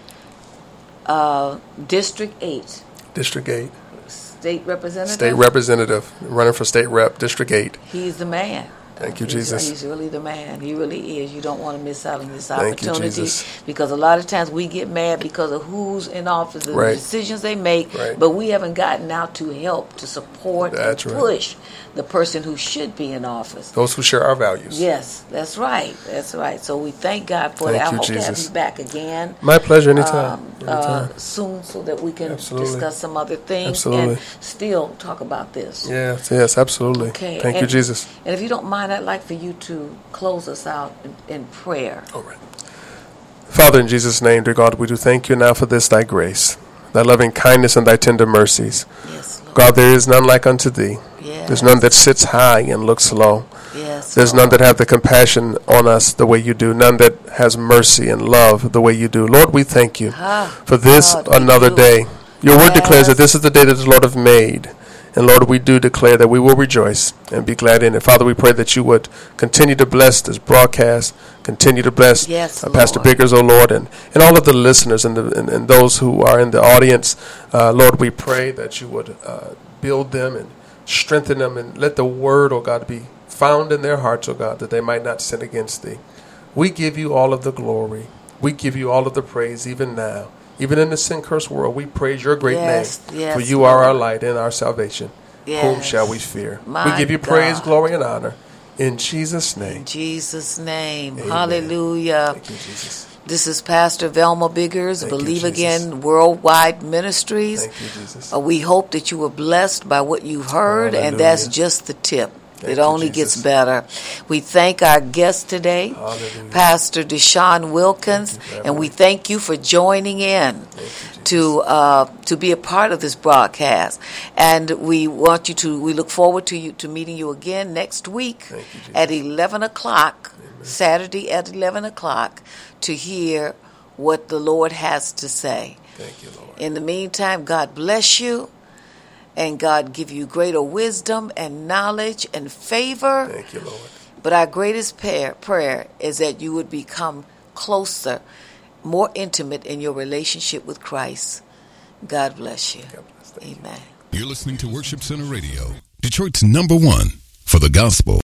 Speaker 2: uh, District 8,
Speaker 3: District Eight,
Speaker 2: State Representative.
Speaker 3: state representative, running for state rep, District Eight.
Speaker 2: He's the man.
Speaker 3: Thank you,
Speaker 2: He's-
Speaker 3: Jesus.
Speaker 2: He's really the man. He really is. You don't want to miss out on this
Speaker 3: you,
Speaker 2: opportunity
Speaker 3: Jesus.
Speaker 2: because a lot of times we get mad because of who's in office and
Speaker 3: Right.
Speaker 2: the decisions they make,
Speaker 3: Right.
Speaker 2: but we haven't gotten out to help, to support,
Speaker 3: That's
Speaker 2: and
Speaker 3: right.
Speaker 2: push the person who should be in office.
Speaker 3: Those who share our values.
Speaker 2: Yes, that's right. That's right. So we thank God for
Speaker 3: Thank
Speaker 2: that. I
Speaker 3: you,
Speaker 2: hope to have you back again
Speaker 3: My pleasure. Anytime.
Speaker 2: um,
Speaker 3: anytime.
Speaker 2: uh, soon so that we can
Speaker 3: Absolutely.
Speaker 2: discuss some other things
Speaker 3: Absolutely.
Speaker 2: and still talk about this.
Speaker 3: yes. Yes. Absolutely.
Speaker 2: Okay.
Speaker 3: Thank you, Jesus.
Speaker 2: And if you don't mind, I'd like for you to close us out in, in prayer.
Speaker 3: All right. Father, in Jesus' name, dear God, we do thank you now for this thy grace, thy loving kindness, and thy tender mercies.
Speaker 2: Yes, Lord.
Speaker 3: God, there is none like unto thee.
Speaker 2: Yes.
Speaker 3: There's none that sits high and looks low.
Speaker 2: Yes.
Speaker 3: There's
Speaker 2: Lord.
Speaker 3: none that have the compassion on us the way you do, none that has mercy and love the way you do. Lord, we thank you
Speaker 2: Ah,
Speaker 3: for this
Speaker 2: God,
Speaker 3: another day. Your word declares that this is the day that the Lord have made. And Lord, we do declare that we will rejoice and be glad in it. Father, we pray that you would continue to bless this broadcast, continue to bless
Speaker 2: Yes,
Speaker 3: uh, Pastor. Biggers, oh Lord, and, and all of the listeners and, the, and, and those who are in the audience. Uh, Lord, we pray that you would uh, build them and strengthen them and let the word, oh God, be found in their hearts, oh God, that they might not sin against thee. We give you all of the glory. We give you all of the praise even now. Even in the sin cursed world, we praise your great
Speaker 2: Yes,
Speaker 3: name.
Speaker 2: yes,
Speaker 3: for you are our light and our salvation. Whom shall we fear?
Speaker 2: My
Speaker 3: we give you praise, glory, and honor. In Jesus' name.
Speaker 2: In Jesus' name.
Speaker 3: Amen.
Speaker 2: Hallelujah.
Speaker 3: Thank you, Jesus.
Speaker 2: This is Pastor Velma Biggers,
Speaker 3: Thank
Speaker 2: Believe
Speaker 3: Jesus.
Speaker 2: Again Worldwide Ministries.
Speaker 3: Thank you, Jesus.
Speaker 2: Uh, we hope that you were blessed by what you've heard, and that's just the tip.
Speaker 3: Thank
Speaker 2: it only
Speaker 3: Jesus.
Speaker 2: gets better. We thank our guest today,
Speaker 3: Hallelujah.
Speaker 2: Pastor Deshaun Wilkins,
Speaker 3: you,
Speaker 2: and we thank you for joining in to uh, to be a part of this broadcast. And we want you to. We look forward to you to meeting you again next week
Speaker 3: you,
Speaker 2: at eleven o'clock, Saturday at eleven o'clock, to hear what the Lord has to say.
Speaker 3: Thank you, Lord.
Speaker 2: In the meantime, God bless you and God give you greater wisdom and knowledge and favor.
Speaker 3: Thank you, Lord.
Speaker 2: But our greatest prayer, prayer is that you would become closer, more intimate in your relationship with Christ. God bless you.
Speaker 3: God bless. Thank you.
Speaker 2: Amen.
Speaker 1: You're listening to Worship Center Radio, Detroit's number one for the gospel.